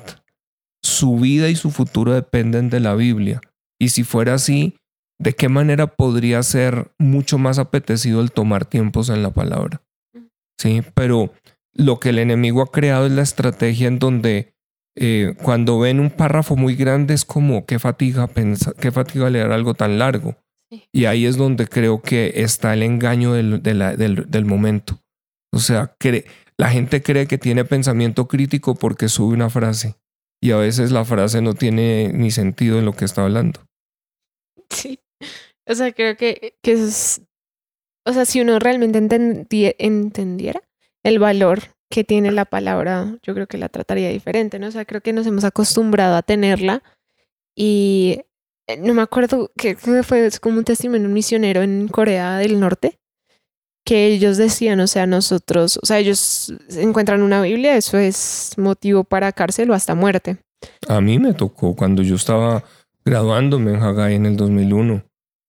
su vida y su futuro dependen de la Biblia. Y si fuera así, ¿de qué manera podría ser mucho más apetecido el tomar tiempos en la palabra? Sí, pero lo que el enemigo ha creado es la estrategia en donde eh, cuando ven un párrafo muy grande es como qué fatiga pensar, qué fatiga leer algo tan largo. Y ahí es donde creo que está el engaño del, del, momento. O sea, la gente cree que tiene pensamiento crítico porque sube una frase y a veces la frase no tiene ni sentido en lo que está hablando. Sí. O sea, creo que, que es, o sea, si uno realmente entendiera el valor que tiene la palabra, yo creo que la trataría diferente, ¿no? O sea, creo que nos hemos acostumbrado a tenerla y no me acuerdo que fue como un testimonio un misionero en Corea del Norte que ellos decían, o sea, nosotros, o sea, ellos encuentran una Biblia, eso es motivo para cárcel o hasta muerte. A mí me tocó cuando yo estaba graduándome en Haggai en el 2001.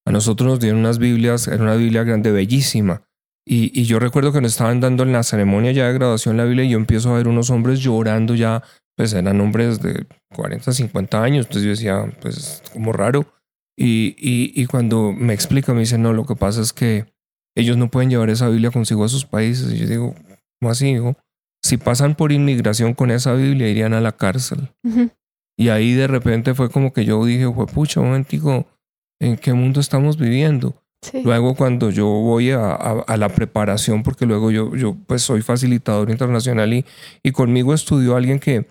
A nosotros nos dieron unas Biblias, era una Biblia grande, bellísima. Y, y, yo recuerdo que nos estaban dando en la ceremonia ya de graduación la Biblia y yo empiezo a ver unos hombres llorando ya, pues eran hombres de 40, 50 años. Entonces yo decía, pues como raro. Y, y, y cuando me explica, me dice, no, lo que pasa es que ellos no pueden llevar esa Biblia consigo a sus países. Y yo digo, ¿cómo así? Digo, si pasan por inmigración con esa Biblia, irían a la cárcel. Y ahí de repente fue como que yo dije, fue pucha, un momentico, ¿en qué mundo estamos viviendo? Luego cuando yo voy a, a, la preparación, porque luego yo, yo pues soy facilitador internacional y, y conmigo estudió alguien que,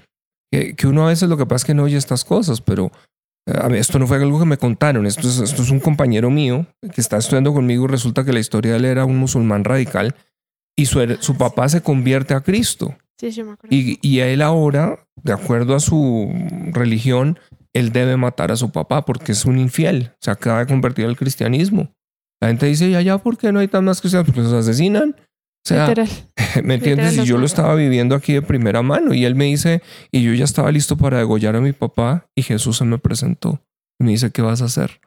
que, que, uno a veces lo que pasa es que no oye estas cosas, pero esto no fue algo que me contaron, esto es, esto es un compañero mío que está estudiando conmigo y resulta que la historia de él era un musulmán radical y su, su papá se convierte a Cristo. y, y él ahora, de acuerdo a su religión, él debe matar a su papá porque es un infiel, se acaba de convertir al cristianismo. La gente dice, ya, ya, ¿por qué no hay tan más cristianos? Porque los asesinan. O sea, ¿me entiendes? Y yo lo estaba viviendo aquí de primera mano y él me dice, y yo ya estaba listo para degollar a mi papá y Jesús se me presentó. Y me dice, ¿qué vas a hacer?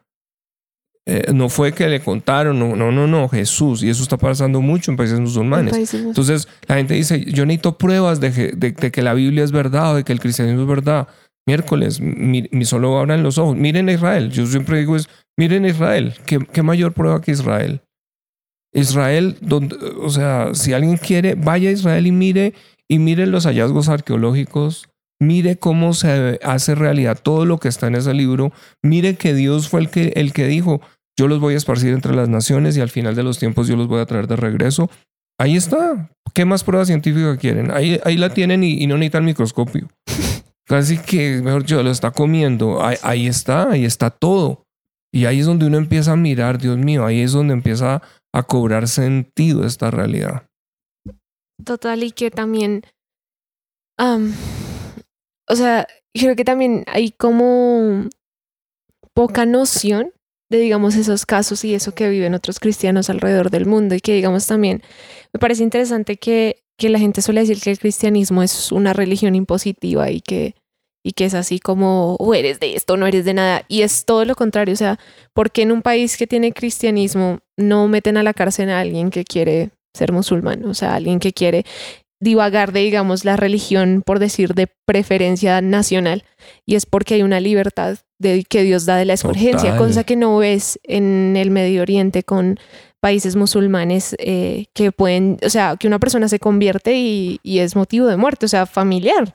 Eh, no fue que le contaron, no, no, no, no, Jesús. Y eso está pasando mucho en países musulmanes. Entonces la gente dice, yo necesito pruebas de, de, que la Biblia es verdad o de que el cristianismo es verdad. Miércoles, mi, solo abran los ojos. Miren a Israel. Yo siempre digo es, miren a Israel. ¿Qué, qué mayor prueba que Israel? Israel, donde, o sea, si alguien quiere, vaya a Israel y mire, y mire los hallazgos arqueológicos, mire cómo se hace realidad todo lo que está en ese libro, mire que Dios fue el que, el que dijo, yo los voy a esparcir entre las naciones y al final de los tiempos yo los voy a traer de regreso. Ahí está. ¿Qué más prueba científica quieren? Ahí, ahí la tienen y, no necesitan microscopio. Casi que, mejor yo lo está comiendo. Ahí está, ahí está todo. Y ahí es donde uno empieza a mirar, Dios mío, ahí es donde empieza a cobrar sentido esta realidad. Total, y que también, o sea, creo que también hay como poca noción de, digamos, esos casos y eso que viven otros cristianos alrededor del mundo y que, digamos, también me parece interesante que, que la gente suele decir que el cristianismo es una religión impositiva y que y que es así como, o eres de esto, no eres de nada. Y es todo lo contrario, o sea, porque en un país que tiene cristianismo no meten a la cárcel a alguien que quiere ser musulmán, o sea, alguien que quiere divagar de, digamos, la religión, por decir, de preferencia nacional, y es porque hay una libertad de, que Dios da de la escogencia, cosa que no ves en el Medio Oriente con países musulmanes eh, que pueden, o sea, que una persona se convierte y, es motivo de muerte, o sea, familiar.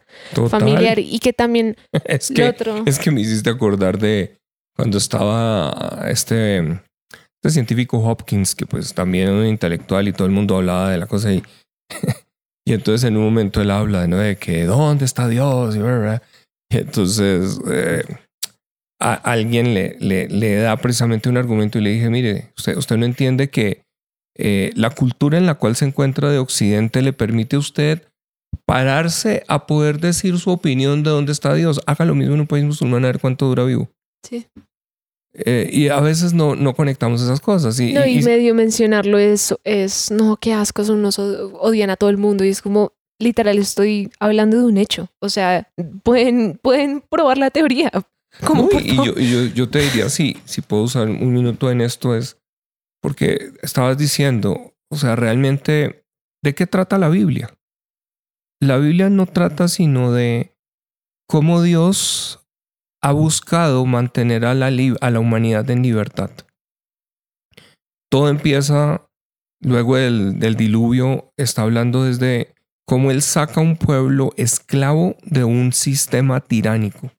Familiar. Y que también es que, otro... Es que me hiciste acordar de cuando estaba este, este científico Hopkins, que pues también era un intelectual y todo el mundo hablaba de la cosa y, y entonces en un momento él habla ¿no? de que ¿dónde está Dios? Y, y entonces... Eh, a alguien le, le, le, da precisamente un argumento y le dije, mire, usted, usted no entiende que eh, la cultura en la cual se encuentra de Occidente le permite a usted pararse a poder decir su opinión de dónde está Dios. Haga lo mismo en un país musulmán a ver cuánto dura vivo. Sí. Eh, y a veces no, no conectamos esas cosas. Y, no, y, medio mencionarlo es, es, no, qué asco, son unos odian a todo el mundo y es como, literal, estoy hablando de un hecho. O sea, pueden, pueden probar la teoría, y yo, yo, yo, te diría, sí, si puedo usar un minuto en esto es porque estabas diciendo, o sea, realmente, ¿de qué trata la Biblia? La Biblia no trata sino de cómo Dios ha buscado mantener a la, a la humanidad en libertad. Todo empieza luego del, del diluvio, está hablando desde cómo Él saca a un pueblo esclavo de un sistema tiránico.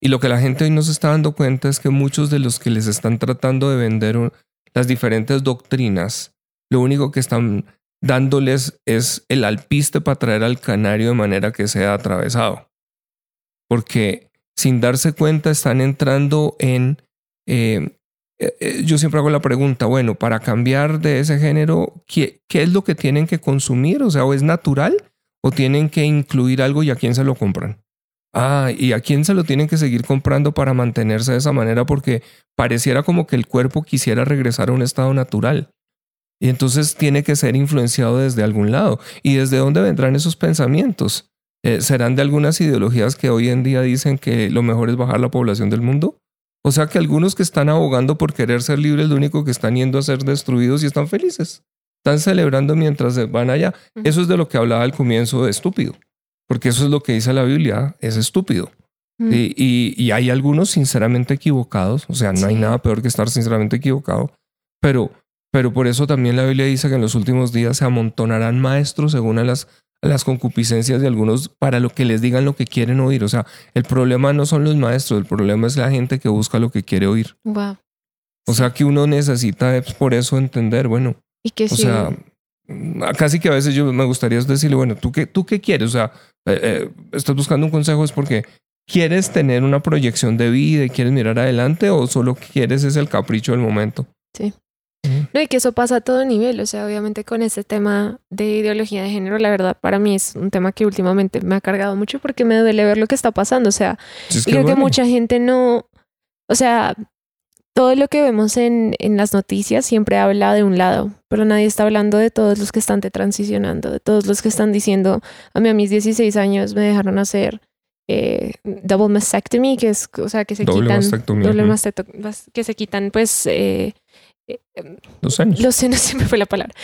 Y lo que la gente hoy no se está dando cuenta es que muchos de los que les están tratando de vender las diferentes doctrinas, lo único que están dándoles es el alpiste para traer al canario de manera que sea atravesado. Porque sin darse cuenta están entrando en... Eh, eh, eh, yo siempre hago la pregunta, bueno, para cambiar de ese género, ¿qué, ¿qué, es lo que tienen que consumir? O sea, ¿o es natural o tienen que incluir algo y a quién se lo compran? Ah, ¿y a quién se lo tienen que seguir comprando para mantenerse de esa manera? Porque pareciera como que el cuerpo quisiera regresar a un estado natural. Y entonces tiene que ser influenciado desde algún lado. ¿Y desde dónde vendrán esos pensamientos? Eh, ¿Serán de algunas ideologías que hoy en día dicen que lo mejor es bajar la población del mundo? O sea que algunos que están abogando por querer ser libres, lo único que están yendo a ser destruidos y están felices. Están celebrando mientras van allá. Eso es de lo que hablaba al comienzo de estúpido. Porque eso es lo que dice la Biblia, es estúpido. y, hay algunos sinceramente equivocados, o sea, no hay nada peor que estar sinceramente equivocado, pero, pero por eso también la Biblia dice que en los últimos días se amontonarán maestros según las las concupiscencias de algunos para lo que les digan lo que quieren oír. O sea, el problema no son los maestros, el problema es la gente que busca lo que quiere oír. Wow. O sea, que uno necesita por eso entender, bueno. Y que o sea, casi que a veces yo me gustaría decirle, bueno, ¿tú qué, tú qué quieres? O sea, eh, eh, estás buscando un consejo es porque quieres tener una proyección de vida y quieres mirar adelante o solo quieres es el capricho del momento. Sí. No, y que eso pasa a todo nivel, o sea, obviamente con este tema de ideología de género, la verdad para mí es un tema que últimamente me ha cargado mucho porque me duele ver lo que está pasando, o sea, creo que mucha gente no, o sea, todo lo que vemos en, en, las noticias siempre habla de un lado, pero nadie está hablando de todos los que están transicionando, de todos los que están diciendo, a mí a mis 16 años me dejaron hacer eh, double mastectomy, que es, o sea, que se quitan, doble mastectomía, que se quitan, pues, eh, los senos. Los senos siempre fue la palabra.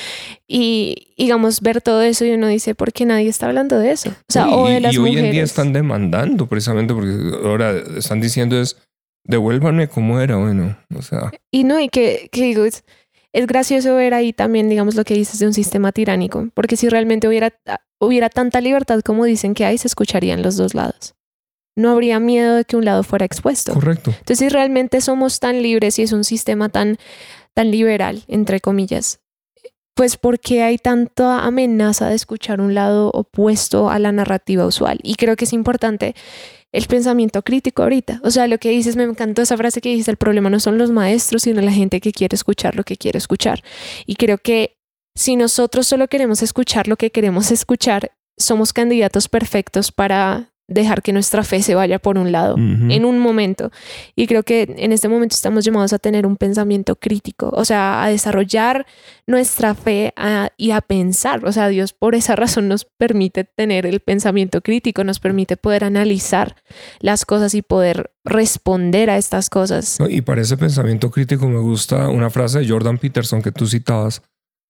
Y digamos, ver todo eso y uno dice, ¿por qué nadie está hablando de eso? O sea, o de las y hoy en día están demandando precisamente porque ahora están diciendo es, devuélvanme como era, bueno, o sea. Y no, y que, que digo, es, es gracioso ver ahí también, digamos, lo que dices de un sistema tiránico, porque si realmente hubiera, hubiera tanta libertad como dicen que hay, se escucharían los dos lados no habría miedo de que un lado fuera expuesto. Correcto. Entonces, si realmente somos tan libres y es un sistema tan tan liberal, entre comillas, pues porque hay tanta amenaza de escuchar un lado opuesto a la narrativa usual. Y creo que es importante el pensamiento crítico ahorita. O sea, lo que dices, me encantó esa frase que dices, el problema no son los maestros, sino la gente que quiere escuchar lo que quiere escuchar. Y creo que si nosotros solo queremos escuchar lo que queremos escuchar, somos candidatos perfectos para dejar que nuestra fe se vaya por un lado en un momento. Y creo que en este momento estamos llamados a tener un pensamiento crítico, o sea, a desarrollar nuestra fe y a pensar. O sea, Dios por esa razón nos permite tener el pensamiento crítico, nos permite poder analizar las cosas y poder responder a estas cosas. Y para ese pensamiento crítico me gusta una frase de Jordan Peterson que tú citabas,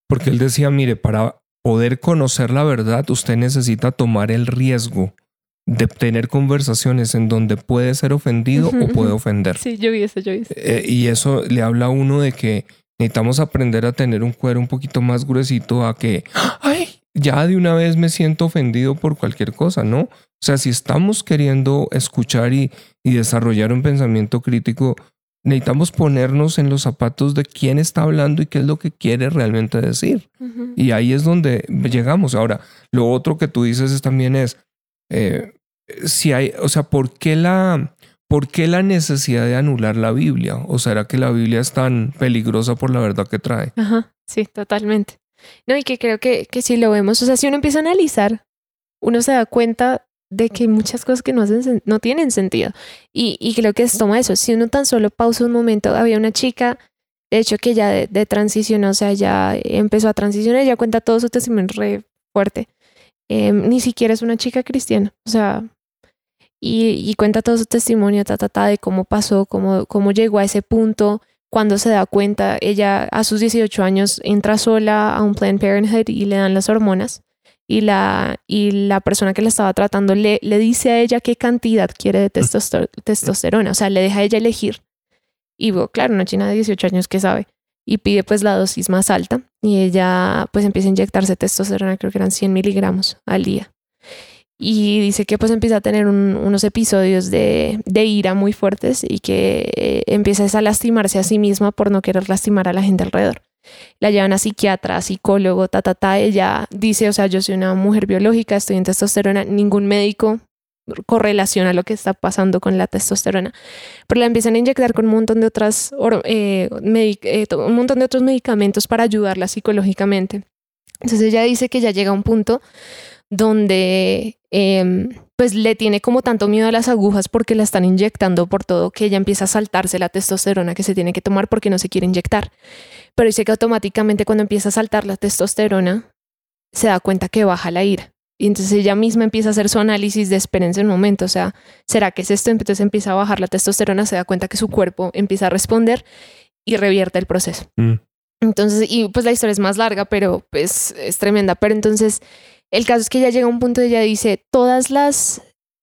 porque él decía, mire, para poder conocer la verdad, usted necesita tomar el riesgo de tener conversaciones en donde puede ser ofendido o puede ofender. Sí, yo vi eso, yo vi eso. Eh, y eso le habla a uno de que necesitamos aprender a tener un cuero un poquito más gruesito a que, ay, ya de una vez me siento ofendido por cualquier cosa, ¿no? O sea, si estamos queriendo escuchar y, y desarrollar un pensamiento crítico, necesitamos ponernos en los zapatos de quién está hablando y qué es lo que quiere realmente decir. Y ahí es donde llegamos. Ahora, lo otro que tú dices es, también es, eh, si hay, o sea, ¿por qué, la, ¿por qué la necesidad de anular la Biblia? ¿O será que la Biblia es tan peligrosa por la verdad que trae? Ajá, sí, totalmente. No, y que creo que, que si lo vemos, o sea, si uno empieza a analizar, uno se da cuenta de que hay muchas cosas que no, hacen, no tienen sentido. Y, y creo que es toma eso. Si uno tan solo pausa un momento, había una chica, de hecho, que ya de, transición, o sea, ya empezó a transicionar, ella cuenta todo su testimonio re fuerte. Em, ni siquiera es una chica cristiana, o sea, y, cuenta todo su testimonio, ta, ta, ta, de cómo pasó, cómo, cómo llegó a ese punto, cuando se da cuenta, ella a sus 18 años entra sola a un Planned Parenthood y le dan las hormonas. Y la, y la persona que la estaba tratando le, le dice a ella qué cantidad quiere de testosterona, o sea, le deja a ella elegir. Y bueno, claro, una china de 18 años que sabe y pide pues la dosis más alta y ella pues empieza a inyectarse testosterona, creo que eran 100 miligramos al día. Y dice que pues empieza a tener unos episodios de, de, ira muy fuertes y que eh, empieza a lastimarse a sí misma por no querer lastimar a la gente alrededor. La llevan a psiquiatra, psicólogo, ta, ta, ta. Ella dice, o sea, yo soy una mujer biológica, estoy en testosterona, ningún médico correlación a lo que está pasando con la testosterona. Pero la empiezan a inyectar con un montón de otras, eh, eh, un montón de otros medicamentos para ayudarla psicológicamente. Entonces ella dice que ya llega a un punto donde em, pues le tiene como tanto miedo a las agujas porque la están inyectando por todo que ella empieza a saltarse la testosterona que se tiene que tomar porque no se quiere inyectar. Pero dice que automáticamente cuando empieza a saltar la testosterona se da cuenta que baja la ira. Y entonces ella misma empieza a hacer su análisis de experiencia en un momento, o sea, ¿será que es esto? Entonces empieza a bajar la testosterona, se da cuenta que su cuerpo empieza a responder y revierte el proceso. Mm. Entonces, y pues la historia es más larga, pero pues es tremenda. Pero entonces, el caso es que ella llega a un punto y ella dice, todas las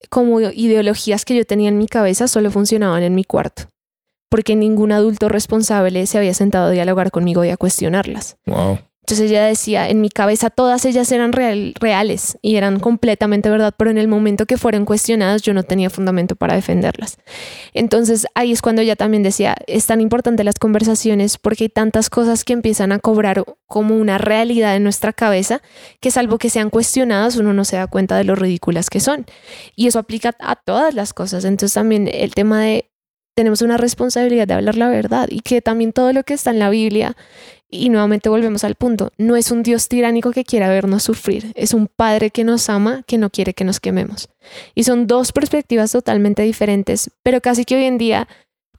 como ideologías que yo tenía en mi cabeza solo funcionaban en mi cuarto, porque ningún adulto responsable se había sentado a dialogar conmigo y a cuestionarlas. Wow. Entonces ella decía, en mi cabeza todas ellas eran real- reales y eran completamente verdad, pero en el momento que fueron cuestionadas yo no tenía fundamento para defenderlas. Entonces ahí es cuando ella también decía, es tan importante las conversaciones porque hay tantas cosas que empiezan a cobrar como una realidad en nuestra cabeza que salvo que sean cuestionadas uno no se da cuenta de lo ridículas que son. Y eso aplica a todas las cosas. Entonces también el tema de tenemos una responsabilidad de hablar la verdad y que también todo lo que está en la Biblia y nuevamente volvemos al punto, no es un Dios tiránico que quiera vernos sufrir, es un Padre que nos ama, que no quiere que nos quememos. Y son dos perspectivas totalmente diferentes, pero casi que hoy en día,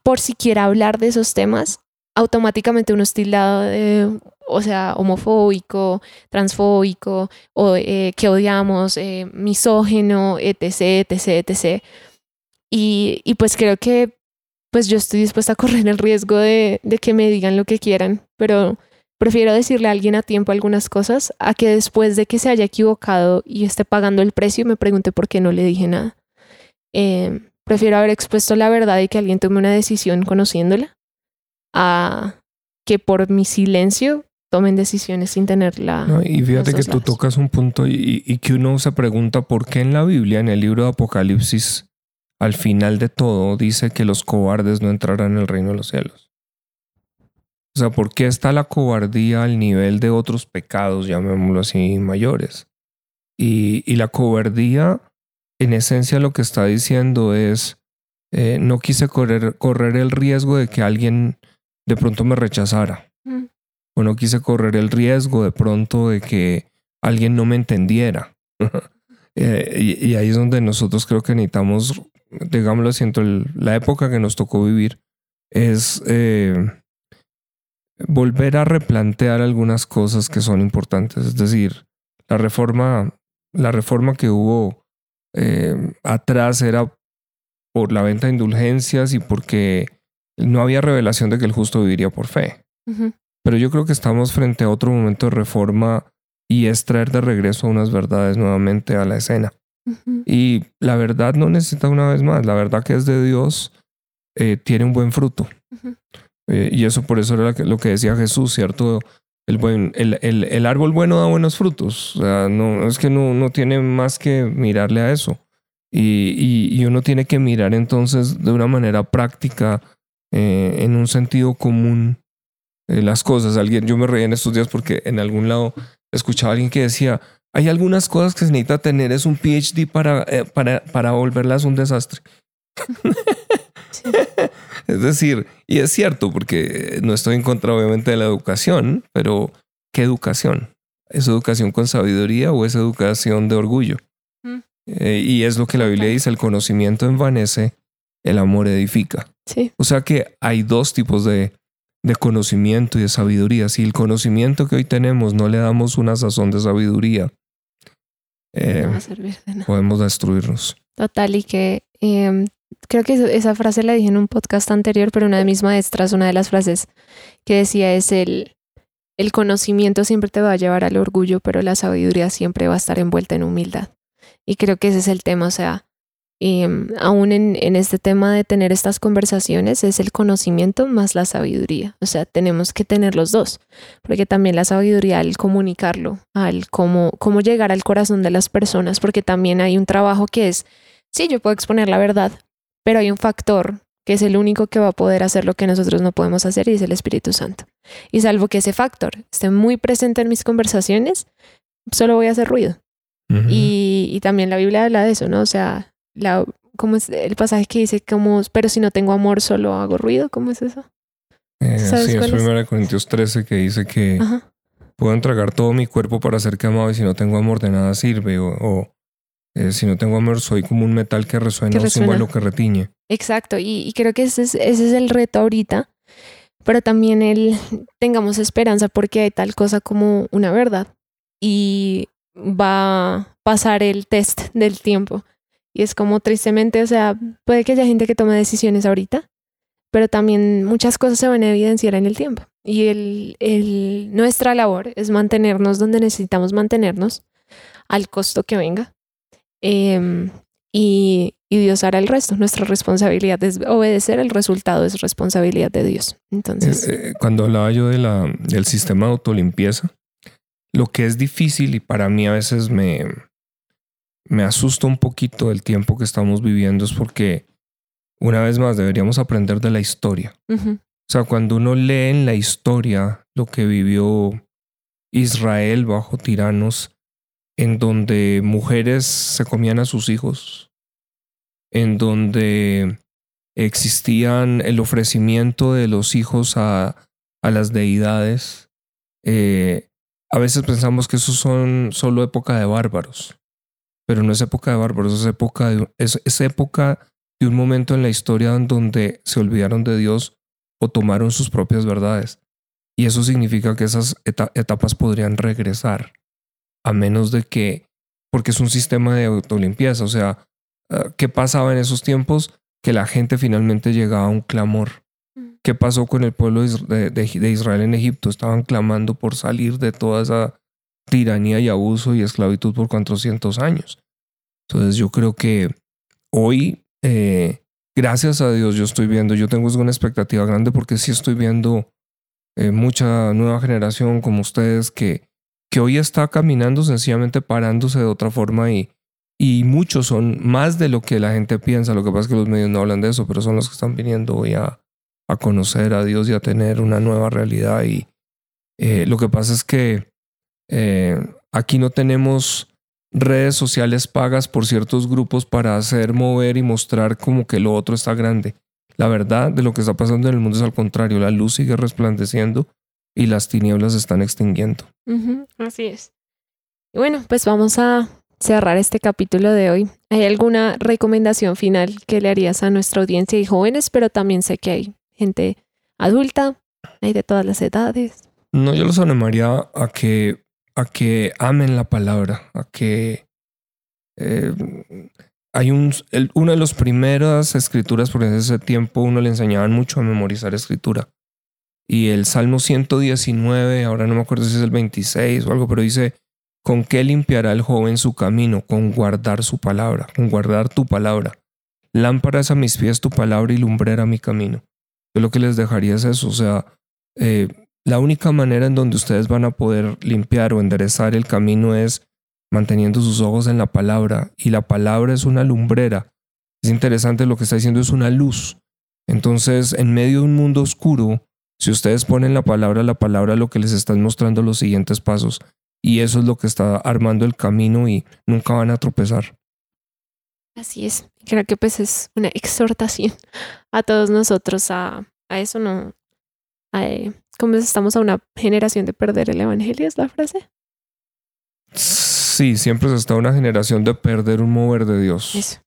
por siquiera hablar de esos temas, automáticamente uno es tildado de, o sea, homofóbico, transfóbico, o eh, que odiamos, eh, misógeno, etc., etc., etc. Y, y pues creo que pues yo estoy dispuesta a correr el riesgo de, de, que me digan lo que quieran, pero prefiero decirle a alguien a tiempo algunas cosas a que después de que se haya equivocado y esté pagando el precio me pregunte por qué no le dije nada. Eh, prefiero haber expuesto la verdad y que alguien tome una decisión conociéndola a que por mi silencio tomen decisiones sin tenerla. No, y fíjate que tú tocas un punto y, y que uno se pregunta por qué en la Biblia, en el libro de Apocalipsis, al final de todo dice que los cobardes no entrarán en el reino de los cielos. O sea, ¿por qué está la cobardía al nivel de otros pecados, llamémoslo así, mayores? Y, y la cobardía, en esencia, lo que está diciendo es, eh, no quise correr, correr el riesgo de que alguien de pronto me rechazara. Mm. O no quise correr el riesgo de pronto de que alguien no me entendiera. eh, y, y ahí es donde nosotros creo que necesitamos digámoslo así, entre la época que nos tocó vivir, es eh, volver a replantear algunas cosas que son importantes. Es decir, la reforma, la reforma que hubo eh, atrás era por la venta de indulgencias y porque no había revelación de que el justo viviría por fe. Uh -huh. Pero yo creo que estamos frente a otro momento de reforma y es traer de regreso unas verdades nuevamente a la escena. Uh -huh. Y la verdad no necesita una vez más, la verdad que es de Dios eh, tiene un buen fruto. Uh -huh. eh, y eso por eso era lo que decía Jesús, ¿cierto? El, buen, el, el, el, árbol bueno da buenos frutos. O sea, no, es que no, no tiene más que mirarle a eso. Y, y, y uno tiene que mirar entonces de una manera práctica, eh, en un sentido común, las cosas. Alguien, yo me reí en estos días porque en algún lado escuchaba a alguien que decía, hay algunas cosas que se necesita tener, es un PhD para, eh, para, para volverlas un desastre. Sí. es decir, y es cierto, porque no estoy en contra obviamente de la educación, pero ¿qué educación? ¿Es educación con sabiduría o es educación de orgullo? Mm. Eh, y es lo que la Biblia dice, el conocimiento envanece, el amor edifica. Sí. O sea que hay dos tipos de, de conocimiento y de sabiduría. Si el conocimiento que hoy tenemos no le damos una sazón de sabiduría, eh, no va a servir de nada. podemos destruirnos. Total, y que eh, creo que esa frase la dije en un podcast anterior, pero una de mis maestras, una de las frases que decía es el, el conocimiento siempre te va a llevar al orgullo, pero la sabiduría siempre va a estar envuelta en humildad. Y creo que ese es el tema, o sea, y, aún en, en, este tema de tener estas conversaciones es el conocimiento más la sabiduría. O sea, tenemos que tener los dos, porque también la sabiduría al comunicarlo, al cómo, cómo llegar al corazón de las personas, porque también hay un trabajo que es, sí, yo puedo exponer la verdad, pero hay un factor que es el único que va a poder hacer lo que nosotros no podemos hacer y es el Espíritu Santo. Y salvo que ese factor esté muy presente en mis conversaciones, solo voy a hacer ruido. Uh -huh. y, y también la Biblia habla de eso, ¿no? O sea, la, ¿cómo es el pasaje que dice como, pero si no tengo amor solo hago ruido? ¿Cómo es eso? Eh, sí, es 1 Corintios 13 que dice que Ajá. puedo entregar todo mi cuerpo para ser quemado y si no tengo amor de nada sirve. O, eh, si no tengo amor soy como un metal que resuena, un símbolo que retiñe. Exacto, y, y creo que ese es, ese es el reto ahorita, pero también el tengamos esperanza porque hay tal cosa como una verdad y va a pasar el test del tiempo. Y es como tristemente, o sea, puede que haya gente que tome decisiones ahorita, pero también muchas cosas se van a evidenciar en el tiempo. Y el, el, nuestra labor es mantenernos donde necesitamos mantenernos, al costo que venga. Em, y, y Dios hará el resto. Nuestra responsabilidad es obedecer, el resultado es responsabilidad de Dios. Entonces, Eh, eh, cuando hablaba yo del sistema de autolimpieza, lo que es difícil y para mí a veces me, me asusta un poquito el tiempo que estamos viviendo es porque una vez más deberíamos aprender de la historia. O sea, cuando uno lee en la historia lo que vivió Israel bajo tiranos, en donde mujeres se comían a sus hijos, en donde existían el ofrecimiento de los hijos a, a las deidades, eh, a veces pensamos que eso son solo época de bárbaros, pero no es época de bárbaros, es época de, es, es época de un momento en la historia en donde se olvidaron de Dios o tomaron sus propias verdades. Y eso significa que esas eta- etapas podrían regresar, a menos de que, porque es un sistema de autolimpieza, o sea, ah, ¿qué pasaba en esos tiempos? Que la gente finalmente llegaba a un clamor. Mm. ¿Qué pasó con el pueblo de Israel en Egipto? Estaban clamando por salir de toda esa tiranía y abuso y esclavitud por 400 años. Entonces yo creo que hoy, eh, gracias a Dios, yo estoy viendo, yo tengo una expectativa grande porque sí estoy viendo eh, mucha nueva generación como ustedes que, que hoy está caminando sencillamente parándose de otra forma y, y muchos son más de lo que la gente piensa. Lo que pasa es que los medios no hablan de eso, pero son los que están viniendo hoy a, a conocer a Dios y a tener una nueva realidad. Y eh, lo que pasa es que eh, aquí no tenemos redes sociales pagas por ciertos grupos para hacer mover y mostrar como que lo otro está grande. La verdad de lo que está pasando en el mundo es al contrario, la luz sigue resplandeciendo y las tinieblas se están extinguiendo. así es. Y bueno, pues vamos a cerrar este capítulo de hoy. ¿Hay alguna recomendación final que le harías a nuestra audiencia y jóvenes? Pero también sé que hay gente adulta, hay de todas las edades. No, yo los animaría a que, a que amen la palabra, a que eh, hay un, una de las primeras escrituras, porque en ese tiempo uno le enseñaban mucho a memorizar escritura. Y el Salmo 119, ahora no me acuerdo si es el 26 o algo, pero dice, ¿con qué limpiará el joven su camino? Con guardar su palabra, con guardar tu palabra. Lámpara es a mis pies tu palabra y lumbrera mi camino. Yo lo que les dejaría es eso, o sea, eh, la única manera en donde ustedes van a poder limpiar o enderezar el camino es manteniendo sus ojos en la palabra. Y la palabra es una lumbrera. Es interesante lo que está diciendo, es una luz. Entonces, en medio de un mundo oscuro, si ustedes ponen la palabra, la palabra lo que les está mostrando los siguientes pasos. Y eso es lo que está armando el camino y nunca van a tropezar. Así es. Creo que pues es una exhortación a todos nosotros a, a eso, ¿no? A, eh, como estamos a una generación de perder el evangelio, es la frase. Sí, siempre se está una generación de perder un mover de Dios. Eso.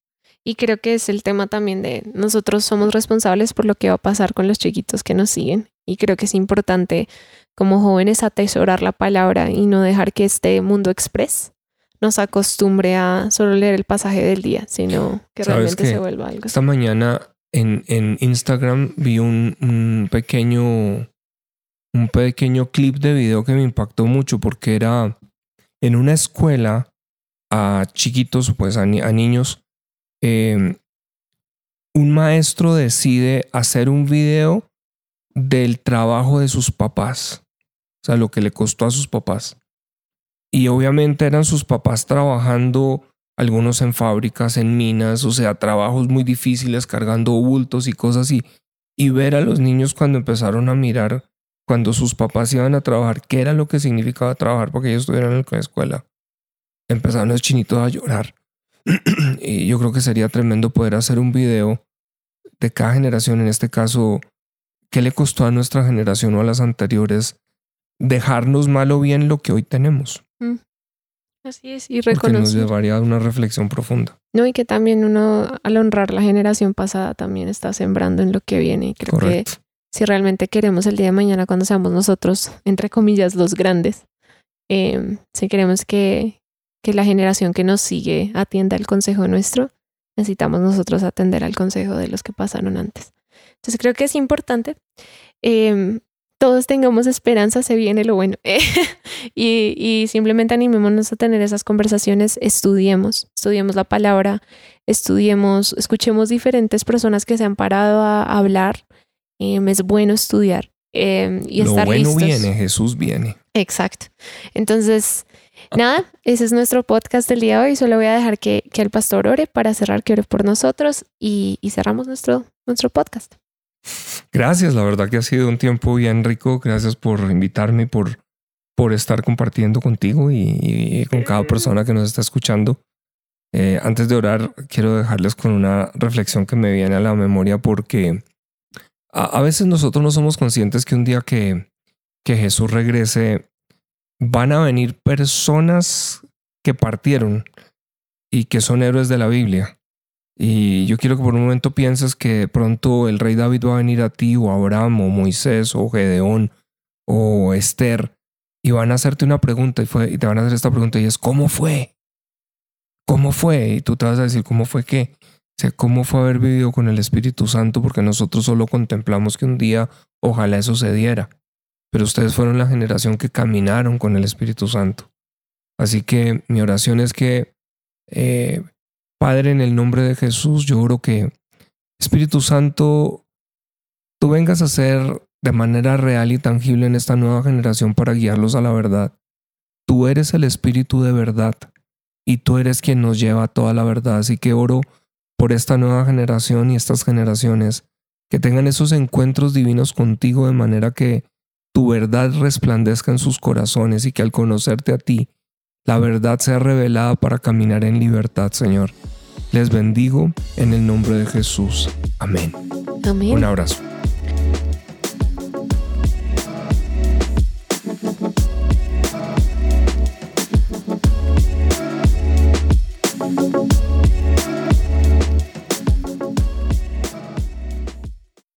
Y creo que es el tema también de nosotros somos responsables por lo que va a pasar con los chiquitos que nos siguen. Y creo que es importante como jóvenes atesorar la palabra y no dejar que este mundo express nos acostumbre a solo leer el pasaje del día, sino que ¿Sabes realmente se vuelva algo. Esta mañana en, en Instagram vi un, un pequeño un pequeño clip de video que me impactó mucho porque era en una escuela a chiquitos, pues a, ni- a niños, eh, un maestro decide hacer un video del trabajo de sus papás, o sea, lo que le costó a sus papás. Y obviamente eran sus papás trabajando algunos en fábricas, en minas, o sea, trabajos muy difíciles cargando bultos y cosas así. Y ver a los niños cuando empezaron a mirar, cuando sus papás iban a trabajar, qué era lo que significaba trabajar porque ellos estuvieran en la escuela. Empezaron los chinitos a llorar. y yo creo que sería tremendo poder hacer un video de cada generación, en este caso, qué le costó a nuestra generación o a las anteriores dejarnos mal o bien lo que hoy tenemos. Mm. Así es, y Porque nos reconocer. llevaría a una reflexión profunda. No, y que también uno, al honrar la generación pasada, también está sembrando en lo que viene. Y creo Correcto. que si realmente queremos el día de mañana, cuando seamos nosotros, entre comillas, los grandes, eh, si queremos que, que la generación que nos sigue atienda el consejo nuestro, necesitamos nosotros atender al consejo de los que pasaron antes. Entonces creo que es importante. eh, todos tengamos esperanza, se viene lo bueno. y, y simplemente animémonos a tener esas conversaciones, estudiemos, estudiemos la palabra, estudiemos, escuchemos diferentes personas que se han parado a hablar. Eh, es bueno estudiar eh, y lo estar bueno listos. viene, Jesús viene. Exacto. Entonces, nada, ese es nuestro podcast del día de hoy. Solo voy a dejar que, que el pastor ore para cerrar, que ore por nosotros y, y cerramos nuestro, nuestro podcast. Gracias, la verdad que ha sido un tiempo bien rico. Gracias por invitarme y por, por estar compartiendo contigo y, y con cada persona que nos está escuchando. Eh, antes de orar, quiero dejarles con una reflexión que me viene a la memoria porque a, veces nosotros no somos conscientes que un día que, que Jesús regrese, van a venir personas que partieron y que son héroes de la Biblia. Y yo quiero que por un momento pienses que pronto el rey David va a venir a ti, o Abraham, o Moisés, o Gedeón, o Esther, y van a hacerte una pregunta, y, fue, y te van a hacer esta pregunta, y es, ¿cómo fue? ¿Cómo fue? Y tú te vas a decir, ¿cómo fue qué? O sea, ¿cómo fue haber vivido con el Espíritu Santo? Porque nosotros solo contemplamos que un día ojalá eso se diera. Pero ustedes fueron la generación que caminaron con el Espíritu Santo. Así que mi oración es que eh, Padre, en el nombre de Jesús, yo oro que Espíritu Santo, tú vengas a ser de manera real y tangible en esta nueva generación para guiarlos a la verdad. Tú eres el Espíritu de verdad y tú eres quien nos lleva a toda la verdad. Así que oro por esta nueva generación y estas generaciones que tengan esos encuentros divinos contigo de manera que tu verdad resplandezca en sus corazones y que al conocerte a ti, la verdad sea revelada para caminar en libertad, Señor. Les bendigo en el nombre de Jesús. Amén. Amén. Un abrazo.